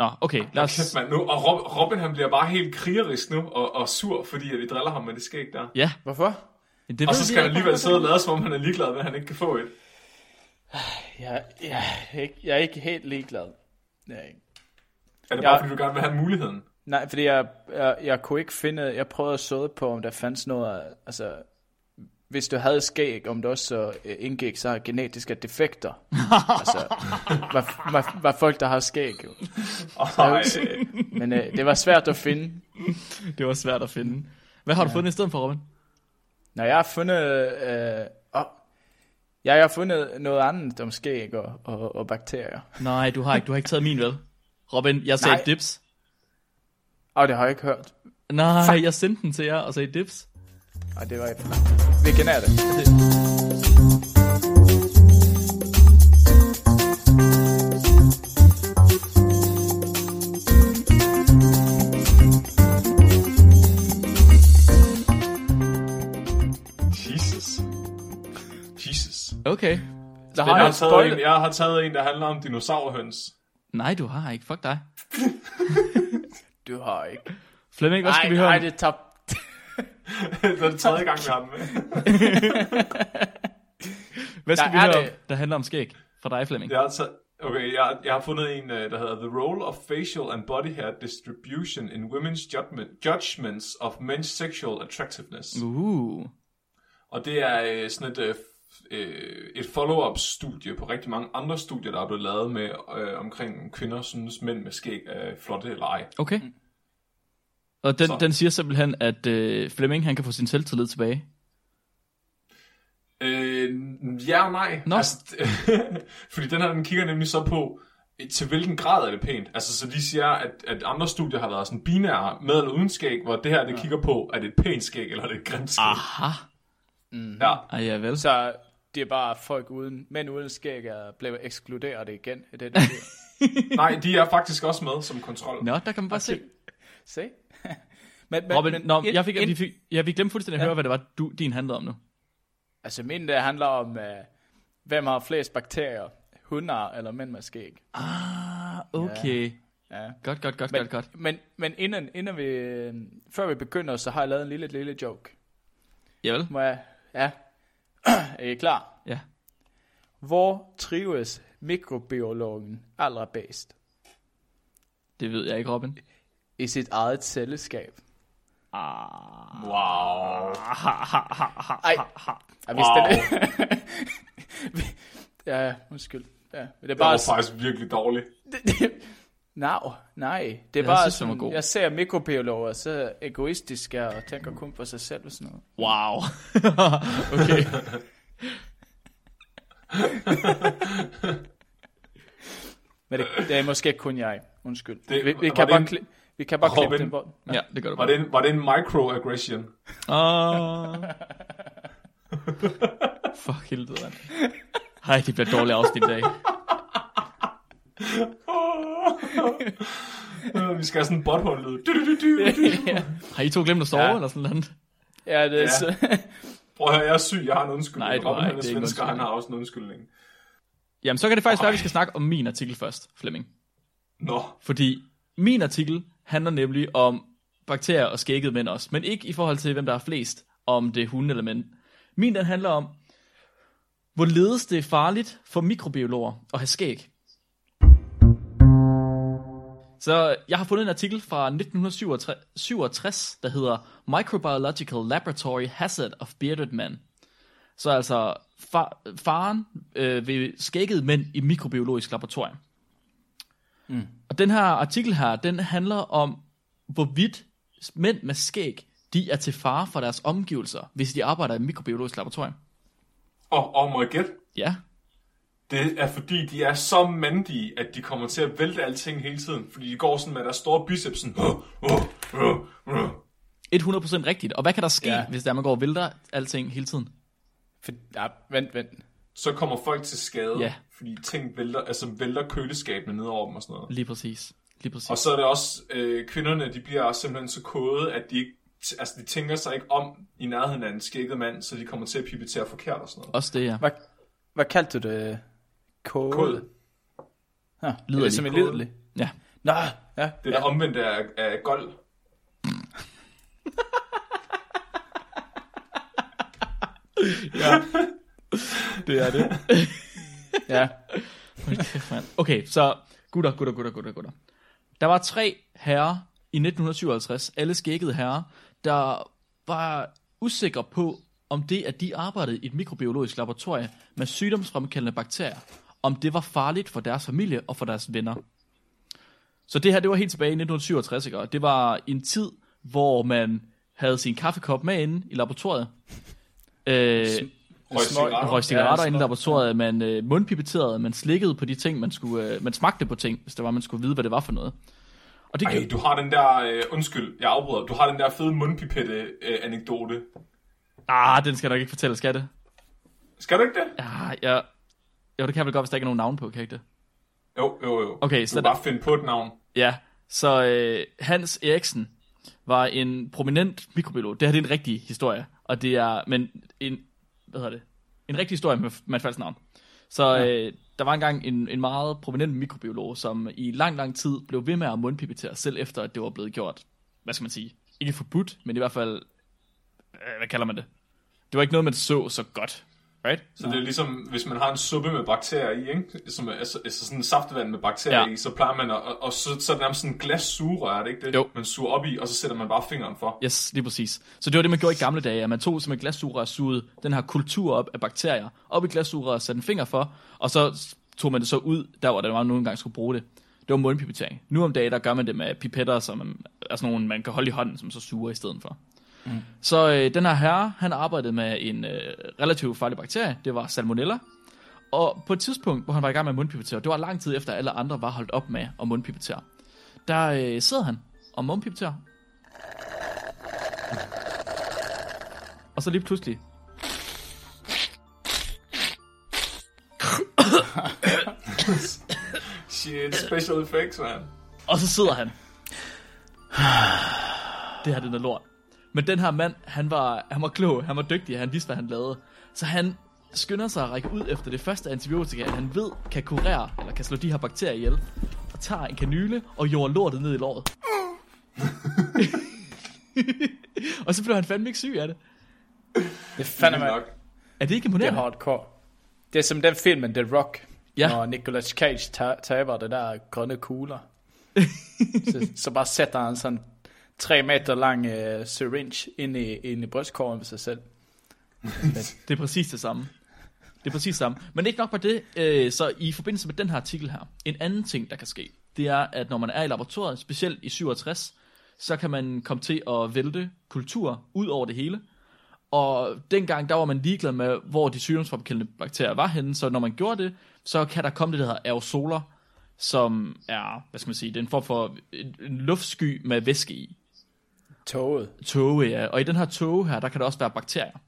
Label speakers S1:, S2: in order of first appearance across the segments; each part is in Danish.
S1: Nå, okay, lad os...
S2: Kæft, mand, nu, og Rob, Robin han bliver bare helt krigerisk nu, og, og sur, fordi at vi driller ham med det skæg der.
S1: Ja,
S3: Hvorfor?
S1: det
S2: Og
S1: ved
S2: så skal han alligevel sidde og lade, som om han er ligeglad med, at han ikke kan få et.
S3: Jeg, jeg, er ikke, jeg er ikke helt ligeglad. Jeg er ikke.
S2: Er det bare, fordi du gerne vil have muligheden?
S3: Nej, fordi jeg, jeg, jeg kunne ikke finde, jeg prøvede at søge på, om der fandt noget, altså, hvis du havde skæg, om det også så øh, indgik så genetiske defekter. altså, var, var, var folk, der har skæg, jo.
S2: Ej,
S3: Men øh, det var svært at finde.
S1: Det var svært at finde. Hvad har du fundet i stedet for, Robin?
S3: Når jeg har fundet, øh, oh, jeg har fundet noget andet om skæg og, og, og bakterier.
S1: Nej, du har ikke, du har ikke taget min, vel? Robin, jeg sagde
S3: Nej.
S1: dips.
S3: Og det har jeg ikke hørt.
S1: Nej, jeg sendte den til jer og sagde dips.
S3: Og det var et Hvilken er det?
S2: Jesus. Jesus.
S1: Okay.
S3: Der
S2: Jeg
S3: har
S2: har,
S3: jeg
S2: taget
S3: spoilet.
S2: en, jeg har taget en, der handler om dinosaurhøns.
S1: Nej, du har ikke. Fuck dig.
S3: Du har ikke.
S1: Flemming, hvad skal
S3: Ej,
S1: vi høre
S3: nej, det er top.
S2: det er det tredje gang, vi har den med.
S1: Hvad skal
S3: Der
S1: vi høre
S3: det.
S1: om, der handler om skæg? For dig, Flemming.
S2: Jeg har, taget, okay, jeg, jeg har fundet en, øh, der hedder The Role of Facial and Body Hair Distribution in Women's judgment, Judgments of Men's Sexual Attractiveness.
S1: Uh.
S2: Og det er øh, sådan et, øh, øh, et follow-up studie på rigtig mange andre studier, der er blevet lavet med øh, omkring kvinder synes mænd med skæg er flotte eller ej.
S1: Okay. Og den,
S2: Så.
S1: den siger simpelthen, at øh, Flemming han kan få sin selvtillid tilbage.
S2: Øh, ja og nej.
S1: Nå.
S2: Altså, fordi den her, den kigger nemlig så på, øh, til hvilken grad er det pænt. Altså, så de siger, at, at andre studier har været sådan binære, med eller uden skæg, hvor det her, det ja. kigger på, er det et pænt skæg, eller er det et grimt skæg.
S1: Aha.
S2: Ja.
S1: Ej, ja vel.
S3: Så det er bare folk uden, mænd uden skæg er blevet ekskluderet igen. Er det det, det
S2: Nej, de er faktisk også med som kontrol.
S1: Nå, der kan man bare se.
S3: Se? Men, men,
S1: Robin,
S3: men,
S1: nå, jeg fik,
S3: ind-
S1: vi fik, ja, vi glemte fuldstændig at
S3: Ja.
S1: høre, hvad det var, du, din handlede om nu.
S3: Altså min der handler om, uh, hvem har flest bakterier? Hunder eller mænd med skæg?
S1: Ah, okay.
S3: Ja.
S1: Godt, godt, godt,
S3: Men,
S1: godt, godt.
S3: men, men inden, inden vi, øh, før vi begynder, så har jeg lavet en lille, lille joke.
S1: Javel.
S3: Må jeg? Ja. er I klar?
S1: Ja.
S3: Hvor trives mikrobiologen allerbedst?
S1: Det ved jeg ikke, Robin.
S3: I sit eget celleskab.
S2: Wow.
S3: Ej, jeg vidste
S2: Wow.
S3: det. ja, undskyld. Ja, det er
S2: Det
S3: bare...
S2: var faktisk virkelig dårligt.
S3: No, nej, det er
S1: Jeg
S3: bare
S1: synes, den
S3: sådan,
S1: god.
S3: jeg ser mikrobiologer så egoistiske og tænker kun på sig selv og sådan noget.
S1: Wow. okay.
S3: Men det, det er måske kun jeg. Undskyld.
S2: Det-
S3: Det, vi, vi, kan
S2: det
S3: bare
S2: en-
S3: kli, vi kan bare klippe den hvor...
S1: Ja, det gør du
S2: Var
S1: bare.
S2: det en, var det en microaggression?
S1: Ah. For helvede, mand. Hej, det bliver dårligt afsnit i dag.
S2: Øh, Vi skal have sådan en butthole-lyd. Du, du, du, du.
S1: Har I to glemt at sove,
S3: Ja.
S1: eller sådan noget?
S3: Ja, det er
S2: Ja.
S3: så...
S2: Prøv at høre, jeg er syg, jeg har en undskyldning.
S1: Nej, du
S2: Robin,
S1: ikke, det er
S2: svensker, han har også en undskyldning.
S1: Jamen, så kan det faktisk være, at vi skal snakke om min artikel først, Flemming.
S2: Nå,
S1: Fordi min artikel handler nemlig om bakterier og skægget mænd også. Men ikke i forhold til, hvem der er flest, om det er hunde eller mænd. Min den handler om, hvorledes det er farligt for mikrobiologer at have skæg. Så jeg har fundet en artikel fra 1967, der hedder Microbiological Laboratory Hazard of Bearded Men. Så altså far, faren øh, ved skægget mænd i mikrobiologisk laboratorium. Mm. Og den her artikel her, den handler om, hvorvidt mænd med skæg, de er til fare for deres omgivelser, hvis de arbejder i et mikrobiologisk laboratorium.
S2: og, og må jeg gætte?
S1: Ja,
S2: Det er fordi, de er så mandige, at de kommer til at vælte alting hele tiden. Fordi de går sådan med deres store biceps sådan... Uh, uh, uh, uh.
S1: 100% rigtigt. Og hvad kan der ske. Ja. hvis der man går og vælter alting hele tiden?
S3: For, ja, vent, vent.
S2: Så kommer folk til skade,
S1: Ja.
S2: fordi ting vælter, altså vælter køleskabene ned over dem og sådan noget.
S1: Lige præcis. Lige præcis.
S2: Og så er det også, øh, kvinderne, de bliver også simpelthen så kode, at de ikke, altså de tænker sig ikke om i nærheden af en skægget mand, så de kommer til at pipettere forkert og sådan noget.
S1: Også det, ja.
S3: Hvad, hvad kaldte du det? Kode?
S2: Kode.
S3: Ja,
S1: Liderlig.
S3: det er som en.
S1: Ja,
S3: Nå, ja.
S2: Det er ja. der omvendt af, af gold.
S1: Ja. det er det.
S3: ja.
S1: Kæft. Okay, så gutter, gutter, gutter, gutter, gutter. Der var tre herrer i 1957, alle skækkede herrer, der var usikre på, om det, at de arbejdede i et mikrobiologisk laboratorium med sygdomsfremkaldende bakterier, om det var farligt for deres familie og for deres venner. Så det her, det var helt tilbage i 1967, ikke? og det var en tid, hvor man havde sin kaffekop med inde i laboratoriet. Øh,
S2: Røg cigaretter.
S1: røg cigaretter
S3: Ja,
S1: inde i laboratoriet, man øh, mundpipetterede, man slikkede på de ting, man skulle, øh, man smagte på ting, hvis det var, man skulle vide, hvad det var for noget. Og det
S2: Ej, du har den der, øh, undskyld, jeg afbryder, du har den der fede mundpipette-anekdote.
S1: Ah, den skal jeg nok ikke fortælle, skal det?
S2: Skal du ikke det?
S1: Ja, ja. Jo, det kan jeg vel godt, hvis der ikke er nogen navn på, kan jeg ikke det?
S2: Jo, jo, jo.
S1: Okay,
S2: du
S1: så
S2: kan
S1: der-
S2: bare finde på et navn.
S1: Ja, så øh, Hans Eriksen var en prominent mikrobiolog. Det her det er en rigtig historie, og det er, men en, hvad hedder det? En rigtig historie med, med et falsk navn. Så øh, der var engang en, en meget prominent mikrobiolog, som i lang, lang tid blev ved med at mundpipettere, selv efter at det var blevet gjort, hvad skal man sige, ikke forbudt, men i hvert fald, øh, hvad kalder man det? Det var ikke noget, man så så godt, right?
S2: Så det er ligesom, hvis man har en suppe med bakterier i, ikke? Som er, altså, altså sådan en saftevand med bakterier
S1: Ja.
S2: i, så plejer man at, og, og så, så er det nærmest sådan en glas sugerør, er det ikke det?
S1: Jo.
S2: Man suger op i, og så sætter man bare fingeren for.
S1: Yes, lige præcis. Så det var det, man gjorde i gamle dage, at man tog som et glassugerør og sugede den her kultur op af bakterier, op i glassugerør og satte en finger for, og så tog man det så ud, der hvor der var nogen gang skulle bruge det. Det var mundpipetering. Nu om dagen, der gør man det med pipetter, som man, sådan nogle, man kan holde i hånden, som så suger i stedet for. Mm. Så øh, den her herre, han arbejdede med en øh, relativt farlig bakterie, det var salmonella, og på et tidspunkt, hvor han var i gang med mundpipetere, det var lang tid efter, at alle andre var holdt op med at mundpipetere, der øh, sidder han og mundpipeterer, Og så lige pludselig,
S2: Shit, special effects, man.
S1: og så sidder han. Det her, den er lort. Men den her mand, han var, han var klog, han var dygtig, han vidste, hvad han lavede. Så han skynder sig at række ud efter det første antibiotika, han ved kan kurere, eller kan slå de her bakterier ihjel. Og tager en kanyle og jorder lortet ned i låret. og så blev han fandme ikke syg af det.
S3: Det er
S2: Fandme nok.
S1: Er det ikke
S3: det er
S1: imponerende?
S3: hardcore. Det er som den film, The Rock,
S1: Ja.
S3: når Nicolas Cage ta- taber det der grønne kugler. så, så bare sætter han sådan tre meter lang uh, syringe ind i, ind i brystkorgen ved sig selv.
S1: Det er præcis det samme. Det er præcis det samme. Men ikke nok på det, øh, så i forbindelse med den her artikel her, en anden ting, der kan ske, det er, at når man er i laboratoriet, specielt i 67, så kan man komme til at vælte kultur ud over det hele. Og dengang, der var man ligeglad med, hvor de sygdomsfremkaldende bakterier var henne, så når man gjorde det, så kan der komme det, der hedder aerosoler, som er, hvad skal man sige, det er en form for en luftsky med væske i
S3: Toget.
S1: tåge, ja. Og i den her tåge her, der kan der også være bakterier.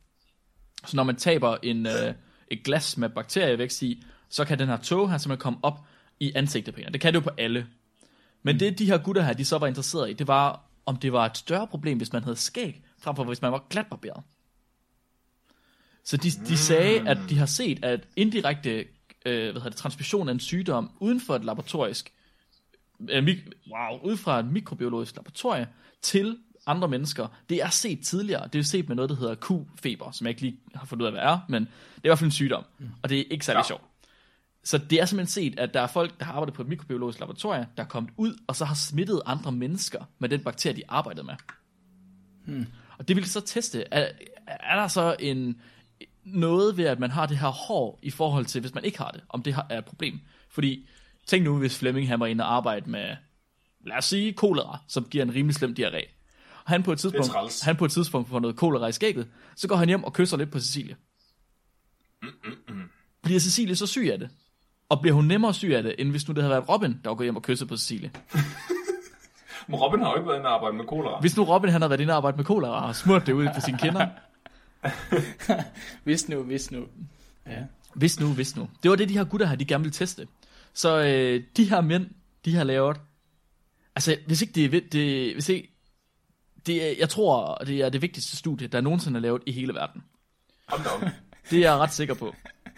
S1: Så når man taber en, øh, et glas med bakterievækst i, så kan den her tåge her simpelthen komme op i ansigtet på en. Det kan det jo på alle. Men det de her gutter her, de så var interesseret i, det var, om det var et større problem, hvis man havde skæg, frem for hvis man var glatbarberet. Så de, de sagde, at de har set, at indirekte øh, hvad hedder det, transmission af en sygdom uden for et laboratorisk øh, mik- wow, ud fra et mikrobiologisk laboratorie til andre mennesker, det er set tidligere. Det er set med noget, der hedder Q-feber, som jeg ikke lige har fundet ud af, hvad er, men det er i hvert fald en sygdom, og det er ikke særlig
S2: Ja.
S1: sjovt. Så det er simpelthen set, at der er folk, der har arbejdet på et mikrobiologisk laboratorium, der er kommet ud, og så har smittet andre mennesker med den bakterie, de arbejdede med. Hmm. Og det vil så teste, er, er der så en noget ved, at man har det her hår i forhold til, hvis man ikke har det, om det er et problem. Fordi, tænk nu, hvis Flemming han var inde og arbejde med, lad os sige, kolera, som giver en rimelig slem diarré. Og han på et tidspunkt,
S2: træls.
S1: han på et tidspunkt får noget kolera i skægget, så går han hjem og kysser lidt på Cecilie. Bliver Cecilie så syg af det? Og bliver hun nemmere syg af det, end hvis nu det havde været Robin, der var gået hjem og kysset på Cecilie?
S2: Men Robin har jo ikke været inde og arbejde med kolera.
S1: Hvis nu Robin han havde været inde og arbejde med kolera og smurt det ud på sine kinder,
S3: Hvis nu, hvis nu. Ja.
S1: Hvis nu, hvis nu. Det var det, de her gutter her, de gerne ville teste. Så øh, de her mænd, de har lavet... Altså, hvis ikke det er... ved- Det, hvis ikke, det er, jeg tror, det er det vigtigste studie, der nogensinde er lavet i hele verden.
S2: Hold da.
S1: Det er jeg ret sikker på.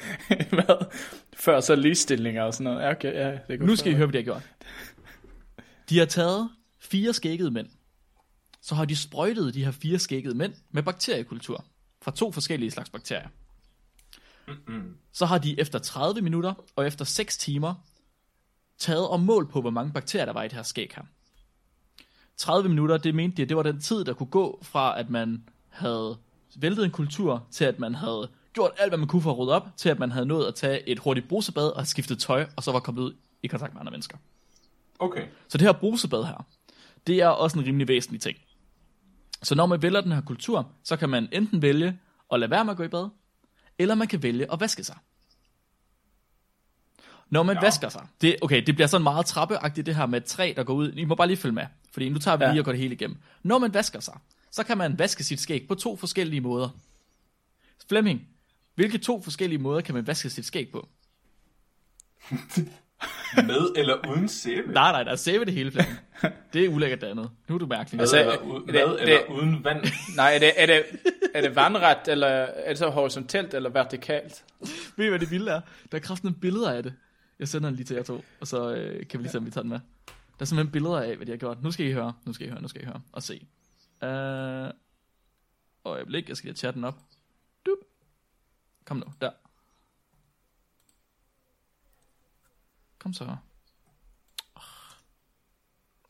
S3: Hvad? Før så ligestillinger og sådan noget. Ja, okay, ja, det går
S1: Nu skal I høre, hvad de har gjort. De har taget fire skækkede mænd. Så har de sprøjtet de her fire skækkede mænd med bakteriekultur fra to forskellige slags bakterier. Så har de efter 30 minutter og efter 6 timer taget og mål på, hvor mange bakterier der var i det her skæg her. 30 minutter, det mente de, det var den tid, der kunne gå fra, at man havde væltet en kultur, til at man havde gjort alt, hvad man kunne for at rydde op, til at man havde nået at tage et hurtigt brusebad og skiftet tøj, og så var kommet ud i kontakt med andre mennesker.
S2: Okay.
S1: Så det her brusebad her, det er også en rimelig væsentlig ting. Så når man vælger den her kultur, så kan man enten vælge at lade være med at gå i bad, eller man kan vælge at vaske sig. Når man ja. Vasker sig, det, okay, det bliver sådan meget trappeagtigt det her med et træ, der går ud. I må bare lige følge med, fordi nu tager vi
S3: Ja.
S1: lige og går det hele igennem. Når man vasker sig, så kan man vaske sit skæg på to forskellige måder. Flemming, hvilke to forskellige måder kan man vaske sit skæg på?
S2: Med eller uden sæbe?
S1: Nej, nej, der er sæbe det hele, Flemming. Det er ulækkert det andet. Nu er du mærkelig.
S2: Med
S3: Altså,
S2: eller, u-
S3: det-
S2: med
S3: det-
S2: eller uden vand?
S3: Nej, er det, er det, er det vandret, eller er det så horisontalt eller vertikalt?
S1: Ved I, hvad det vilde er? Der er kraften billeder af det. Jeg sender den lige til jer to, og så øh, kan vi lige se, om vi tager den med. Der er simpelthen billeder af, hvad de har gjort. Nu skal I høre, nu skal I høre, nu skal I høre og se. Øh, Uh, øjeblik, jeg skal lige chatte den op. Dup. Kom nu, der. Kom så.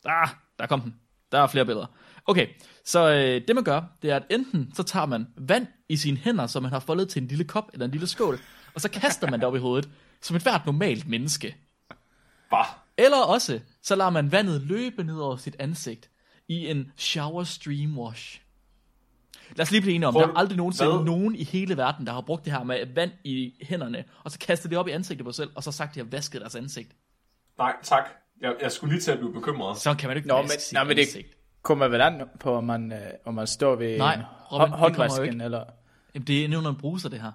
S1: Ah, ah, der kom den. Der er flere billeder. Okay, så øh, det man gør, det er, at enten så tager man vand i sine hænder, som man har foldet til en lille kop eller en lille skål, og så kaster man det op i hovedet, som et hvert normalt menneske.
S2: Bah.
S1: Eller også, så lader man vandet løbe ned over sit ansigt i en shower stream wash. Lad os lige blive enige om,
S2: Får
S1: der er aldrig nogensinde
S2: hvad?
S1: nogen i hele verden, der har brugt det her med vand i hænderne, og så kastet det op i ansigtet på sig selv, og så sagt, at de har vasket deres ansigt.
S2: Nej, tak. Jeg, jeg skulle lige til at blive bekymret.
S1: Så kan man jo ikke
S3: Nå,
S1: vaske
S3: men-
S1: sit
S3: men det-
S1: ansigt.
S3: Kommer vel an på, om man, øh, om man står ved
S1: Nej, Robin,
S3: håndvasken, eller...
S1: Jamen, det er endnu en bruser, det her.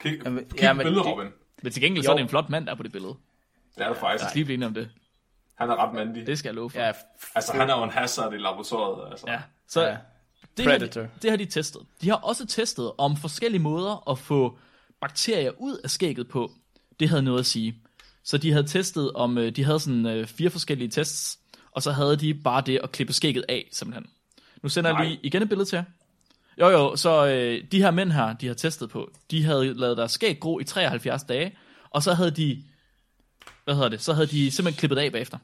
S2: Kig, kig
S3: ja, men
S2: billedet,
S3: det-
S2: Robin.
S1: Men til gengæld
S3: Jo.
S1: så er det en flot mand, der er på det billede.
S2: Det er det faktisk.
S1: Lad os lige blive om det.
S2: Han er ret mandig.
S1: Det skal jeg love for.
S3: Ja,
S2: Altså, han er jo en hazard i laboratoriet. Altså.
S1: ja. Så
S3: ja.
S1: det, har
S3: Predator.
S1: de, det har de testet. De har også testet om forskellige måder at få bakterier ud af skægget på. Det havde noget at sige. Så de havde testet om, øh, de havde sådan øh, fire forskellige tests, og så havde de bare det at klippe skægget af, simpelthen. Nu sender jeg
S2: Nej.
S1: lige igen et billede til jer. Jo jo, så øh, de her mænd her, de har testet på, de havde lavet deres skæg gro i 73 dage, og så havde de, hvad hedder det, så havde de simpelthen klippet af bagefter.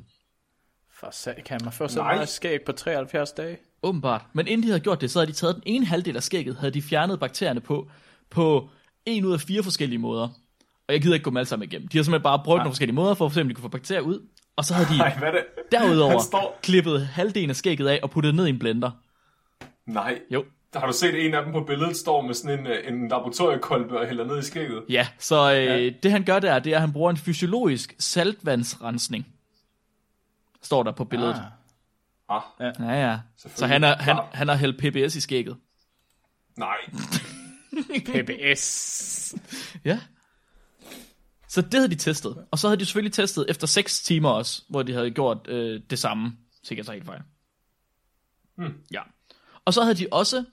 S3: For sag, kan man få så meget skæg på 73 dage?
S1: Åbenbart. Men inden de havde gjort det, så havde de taget den ene halvdel af skægget, havde de fjernet bakterierne på, på en ud af fire forskellige måder. Og jeg gider ikke gå dem alle sammen igennem. De har simpelthen bare prøvet nogle forskellige måder, for at se, om de kunne få bakterier ud. Og så havde de
S2: Nej, hvad er det?
S1: derudover
S2: står...
S1: klippet halvdelen af skægget af og puttet ned i en blender.
S2: Nej.
S1: Jo.
S2: Har du set en af dem på billedet, står med sådan en, øh, en laboratoriekolbe og hælder ned i skægget?
S1: Ja, så øh, ja. det han gør der, det er, at han bruger en fysiologisk saltvandsrensning. Står der på billedet.
S3: Ah.
S2: Ah,
S1: Ja, ja. Så han, er, han,
S2: Klart.
S1: han har hældt PBS i skægget.
S2: nej.
S3: PBS.
S1: Ja. Så det havde de testet. Og så havde de selvfølgelig testet efter 6 timer også, hvor de havde gjort øh, det samme. Sikkert så helt fejl.
S2: Hmm.
S1: Ja. Og så havde de også...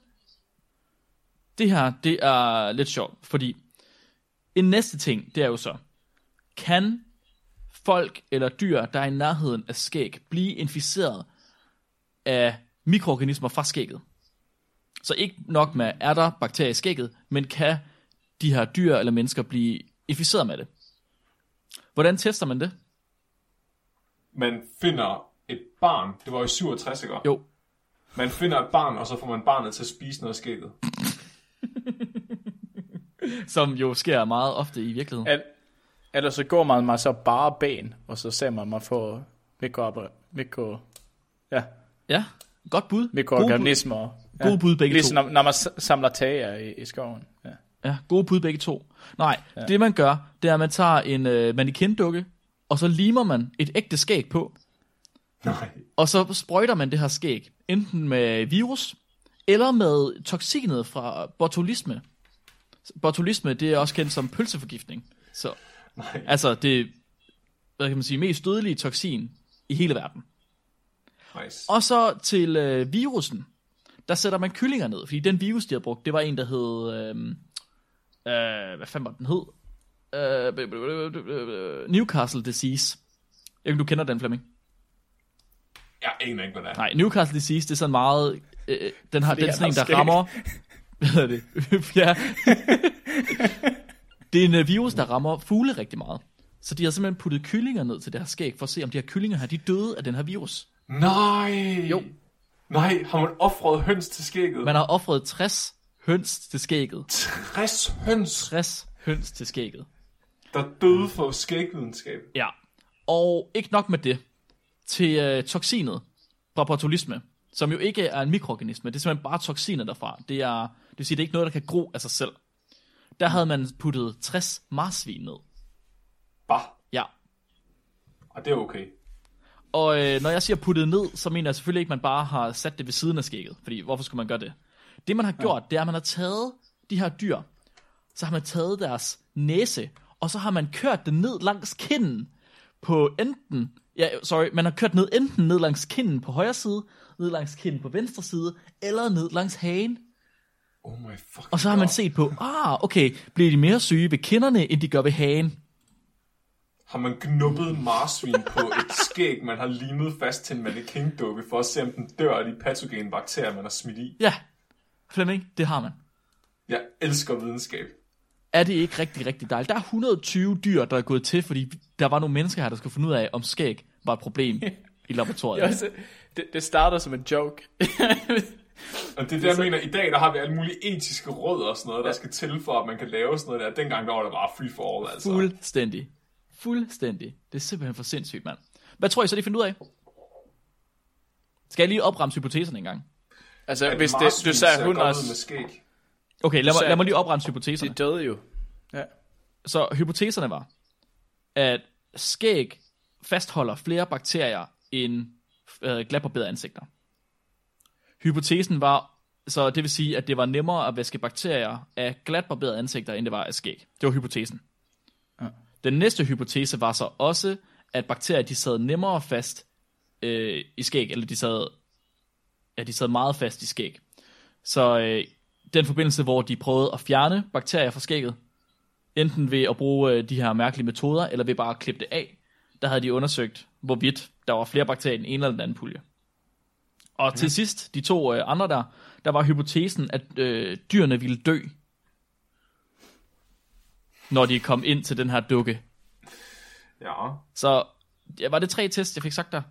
S1: Det her, det er lidt sjovt, fordi en næste ting, det er jo så, kan folk eller dyr, der er i nærheden af skæg, blive inficeret af mikroorganismer fra skægget? Så ikke nok med, er der bakterier i skægget, men kan de her dyr eller mennesker blive inficeret med det? Hvordan tester man det?
S2: Man finder et barn, det var i 67, ikke?
S1: Jo,
S2: Man finder et barn, og så får man barnet til at spise noget af skægget.
S1: som jo sker meget ofte i virkeligheden.
S3: Al- Ellers så går man mig så bare ben, og så ser man mig få mikro, mikro, ja,
S1: Ja, godt bud.
S3: mikroorganismer.
S1: Gode bud, gode bud begge
S3: ligesom
S1: to.
S3: når, når man samler tager i, i skoven. Ja.
S1: Ja, gode bud begge to. Nej, ja. det man gør, det er, at man tager en øh, mannequin-dukke, og så limer man et ægte skæg på,
S2: Nej.
S1: og så sprøjter man det her skæg, enten med virus, eller med toksinet fra botulisme. Botulisme, det er også kendt som pølseforgiftning. Så,
S2: Nej.
S1: altså, det hvad kan man sige, mest dødelige toksin i hele verden.
S2: Nice.
S1: Og så til øh, virusen, der sætter man kyllinger ned, fordi den virus, de havde brugt, det var en, der hed, øh, øh, hvad fanden var den hed? Øh, Newcastle disease. Jeg ved du kender den, Flemming?
S2: Jeg aner ikke, hvad det er.
S1: Nej, Newcastle disease, det er sådan meget... Øh, den har
S3: Fordi
S1: den sådan en, der
S3: skæg.
S1: rammer... Hvad hedder det? ja. det er en øh, virus, der rammer fugle rigtig meget. Så de har simpelthen puttet kyllinger ned til det her skæg, for at se, om de her kyllinger her, de døde af den her virus.
S2: Nej!
S1: Jo.
S2: Nej, har man offret høns til skægget?
S1: Man har offret 60 høns til skægget.
S2: 60 høns,
S1: 60 høns til skægget.
S2: der døde for skægvidenskab.
S1: Ja. Og ikke nok med det. Til øh, toksinet fra botulisme, som jo ikke er en mikroorganisme, det er simpelthen bare toksiner derfra. Det, er, det vil sige, det er ikke noget, der kan gro af sig selv. Der havde man puttet 60 marsvin ned.
S2: Bah,
S1: Ja.
S2: og det er okay.
S1: Og øh, når jeg siger puttet ned, så mener jeg selvfølgelig ikke, at man bare har sat det ved siden af skægget. Fordi hvorfor skulle man gøre det? Det man har gjort, det er, at man har taget de her dyr, så har man taget deres næse, og så har man kørt den ned langs kinden på enten, ja, sorry, man har kørt ned enten ned langs kinden på højre side, ned langs kinden på venstre side, eller ned langs hagen.
S2: Oh my fucking
S1: Og så har man
S2: God.
S1: set på, ah, okay, bliver de mere syge ved kinderne, end de gør ved hagen?
S2: Har man knuppet marsvin på et skæg, man har limet fast til en mannequin-dukke, for at se, om den dør af de patogene bakterier, man har smidt i.
S1: Ja, Flemming, det har man.
S2: Jeg elsker videnskab.
S1: er det ikke rigtig, rigtig dejligt. Der er 120 dyr, der er gået til, fordi der var nogle mennesker her, der skulle finde ud af, om skæg var et problem i laboratoriet.
S3: Det, er også, det, det starter som en joke.
S2: Og det er det, jeg mener, i dag der har vi alle mulige etiske råd og sådan noget, der skal til for, at man kan lave sådan noget der. Dengang der var det bare free for all, altså.
S1: Fuldstændig. Fuldstændig. Det er simpelthen for sindssygt, mand. Hvad tror I så, de finder ud af? Skal jeg lige opremse hypoteserne en gang?
S3: altså,
S2: At
S3: hvis det, du sagde
S2: ser
S3: 100,
S2: godt ud med skæg.
S1: Okay, lad mig,
S3: sagde-
S1: lad mig lige opremse hypoteserne.
S3: de døde jo. Ja.
S1: Så hypoteserne var, at skæg fastholder flere bakterier end øh, glatbarberede ansigter. Hypotesen var, så det vil sige, at det var nemmere at vaske bakterier af glatbarberede ansigter, end det var af skæg. Det var hypotesen.
S3: Ja.
S1: Den næste hypotese var så også, at bakterier de sad nemmere fast øh, i skæg, eller de sad, ja, de sad meget fast i skæg. Så øh, den forbindelse, hvor de prøvede at fjerne bakterier fra skægget, enten ved at bruge øh, de her mærkelige metoder, eller ved bare at klippe det af, der havde de undersøgt, hvorvidt der var flere bakterier i den ene eller den anden pulje. Og til sidst, de to øh, andre der, der var hypotesen, at øh, dyrene ville dø, når de kom ind til den her dukke.
S2: Ja.
S1: Så ja, var det tre test, jeg fik sagt der?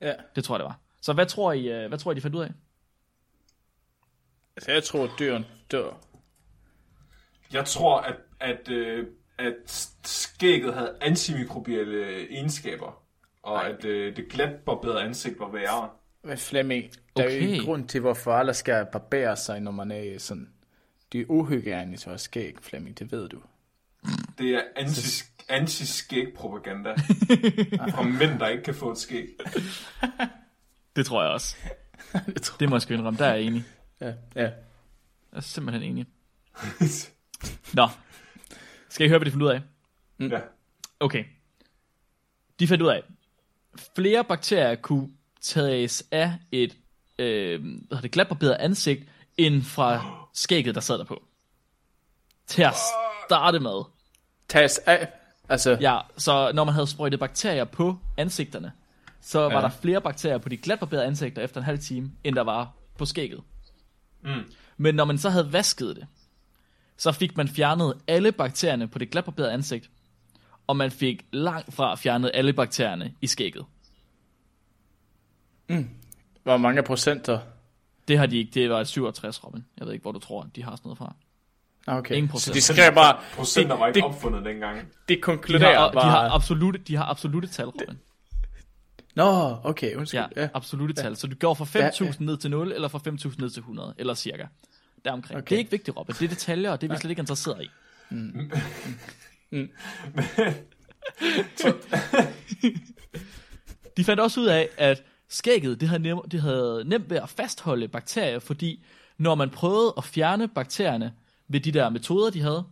S3: ja.
S1: Det tror jeg, det var. Så hvad tror I, øh, hvad tror I de fandt ud af?
S3: Altså, jeg tror, at dyrene dør.
S2: Jeg tror, at, at, øh, at skægget havde antimikrobielle egenskaber, og
S3: Nej.
S2: at øh, det glatbarberede ansigt var værre.
S3: Men Flemming, der er jo
S1: Okay.
S3: ikke grund til, hvorfor alle skal barbere sig, når man er sådan... Det er uhygienisk at skæg, Flemming, det ved du.
S2: Det er anti, anti-skæg-propaganda fra mænd, der ikke kan få et skæg.
S1: Det tror jeg også.
S3: det tror
S1: Det må jeg sgu indrømme, der er jeg enig.
S3: jeg. Ja, ja.
S1: Jeg er simpelthen enig. Nå. Skal I høre, hvad de fandt ud af?
S2: ja.
S1: Okay. De fandt ud af, flere bakterier kunne tages af et øh, hvad det, glatbarberet ansigt, end fra skægget, der sad der på. Til at starte med.
S3: Tages af. Altså,
S1: Ja, så når man havde sprøjtet bakterier på ansigterne, så var
S3: Ja.
S1: der flere bakterier på de glatbarberede ansigter efter en halv time, end der var på skægget.
S2: Mm.
S1: Men når man så havde vasket det, så fik man fjernet alle bakterierne på det glatbarberede ansigt, og man fik langt fra fjernet alle bakterierne i skægget.
S3: hvor mange procenter?
S1: Det har de ikke, det var et 67, Robin. Jeg ved ikke, hvor du tror, de har sådan noget fra.
S3: Ah, Okay,
S1: Ingen
S3: så
S1: procent.
S3: de skrev bare...
S2: Procenter var ikke
S3: det,
S2: opfundet dengang.
S3: de
S1: De
S3: konkluderer
S1: har, de
S3: bare...
S1: har, absolute, de har absolute tal, Robin.
S3: Nå, okay, undskyld.
S1: Ja,
S3: Ja.
S1: absolute tal. Så du går fra
S3: Ja,
S1: 5.000 ned til 0, eller fra 5.000 ned til 100, eller cirka. Deromkring. Okay. Det er ikke vigtigt, Robin. Det er detaljer, og det er vi slet ikke interesseret i. De fandt også ud af, at skægget det havde, nem, det havde nemt ved at fastholde bakterier, fordi når man prøvede at fjerne bakterierne ved de der metoder, de havde,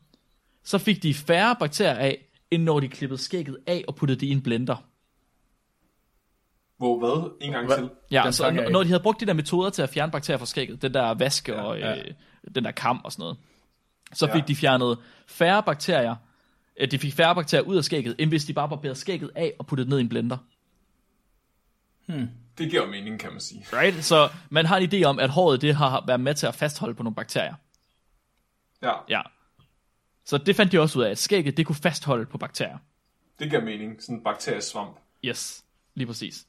S1: så fik de færre bakterier af, end når de klippede skægget af og puttede det i en blender.
S2: Hvor hvad? En gang
S3: Hvad?
S2: til.
S1: Ja,
S3: Den
S1: så når, de havde brugt de der metoder til at fjerne bakterier fra skægget, den der vaske
S2: Ja,
S1: og
S3: ja.
S1: øh, den der kam og sådan noget, så
S2: Ja.
S1: fik de fjernet færre bakterier, de fik færre bakterier ud af skægget, end hvis de bare barberede skægget af og puttede det ned i en blender.
S2: Det Det giver mening, kan man sige.
S1: Right? Så man har en idé om, at håret det har været med til at fastholde på nogle bakterier.
S2: Ja,
S1: Ja. Så det fandt de også ud af, at skægget det kunne fastholde på bakterier.
S2: det giver mening. Sådan en bakteriesvamp.
S1: Yes, lige præcis.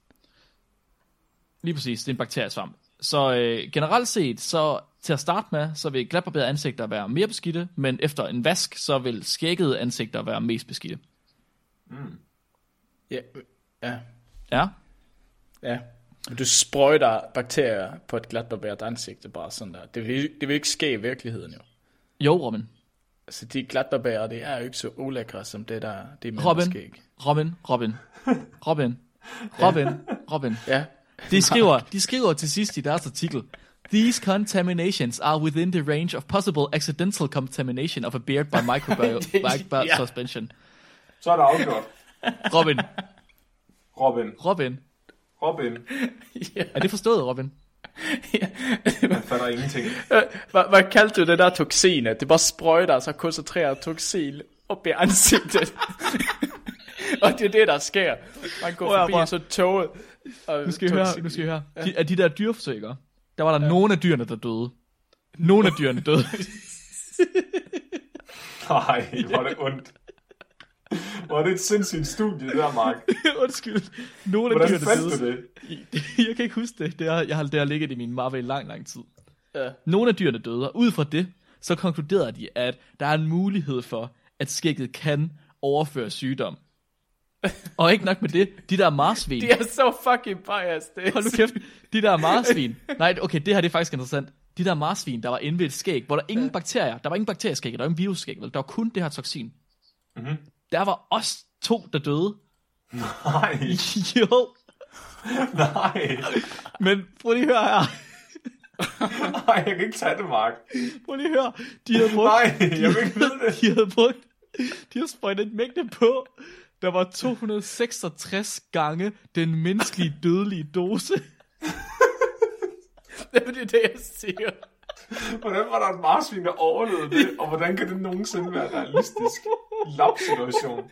S1: Lige præcis, det er en bakteriesvamp. Så øh, generelt set, så til at starte med, så vil glatbarberede ansigter være mere beskidte, men efter en vask, så vil skæggede ansigter være mest beskidte.
S3: Ja, ja,
S1: Ja,
S3: ja. Men Du sprøjter bakterier på et glatbarberet ansigt, det er bare sådan der. Det vil, det vil ikke ske i virkeligheden jo.
S1: jo Robin.
S3: Altså de glatbarberer, det er jo ikke så ulækre som det der, det er
S1: Robin,
S3: skæg.
S1: Robin, Robin, Robin, Robin, Robin.
S3: Ja,
S1: De skriver, de skriver til sidst i deres artikel, These contaminations are within the range of possible accidental contamination of a beard by microbial
S3: Ja.
S1: ja. suspension.
S2: Så er det afgjort.
S1: Robin,
S2: Robin.
S1: Robin.
S2: Robin.
S1: Er det forstået, Robin?
S2: Man fatter ingenting.
S3: hvad, hvad kaldte du det der toksin? At det bare sprøjter sig koncentreret toksin op i ansigtet. og det er det, der sker. Man går
S1: at
S3: forbi en så toget. Og
S1: Nu skal I høre, nu skal I høre. De, af de der dyreforsøg, ikke? Der var der ja. nogle af dyrene, der døde. Nogle af dyrene døde.
S2: Nej, hvor er det ondt. Hvor er det et sindssygt studie, det der, Mark.
S1: Undskyld. Nogle af
S2: Hvordan
S1: dyrene
S2: fandt
S1: døde.
S2: du det?
S1: Jeg kan ikke huske det. Det, er, jeg har, det ligget i min mappe i lang, lang tid.
S3: Ja.
S1: Nogle af dyrene døde, og ud fra det, så konkluderede de, at der er en mulighed for, at skægget kan overføre sygdom. Og ikke nok med det, de der marsvin.
S3: De er så fucking biased. Det
S1: Hold nu kæft, de der marsvin. Nej, okay, det her det er faktisk interessant. De der marsvin, der var inde ved et skæg, hvor der ingen bakterier, der var ingen bakterieskæg, der var ingen virusskæg, vel? der var kun det her toksin.
S2: Mhm.
S1: Der var også to, der døde.
S2: Nej,
S1: jo,
S2: nej.
S1: men prøv lige at høre her.
S2: Nej, jeg kan ikke tage det, Mark.
S1: Prøv lige at høre. De havde brugt,
S2: Nej, jeg vil ikke vide det.
S1: de havde brugt, de havde sprøjtet en mængde på, der var 266 gange den menneskelige dødelige dose.
S3: det, er det, jeg siger.
S2: Hvordan var der et marsvin, der overlevede det? Og hvordan kan det nogensinde være realistisk? Lab-situation.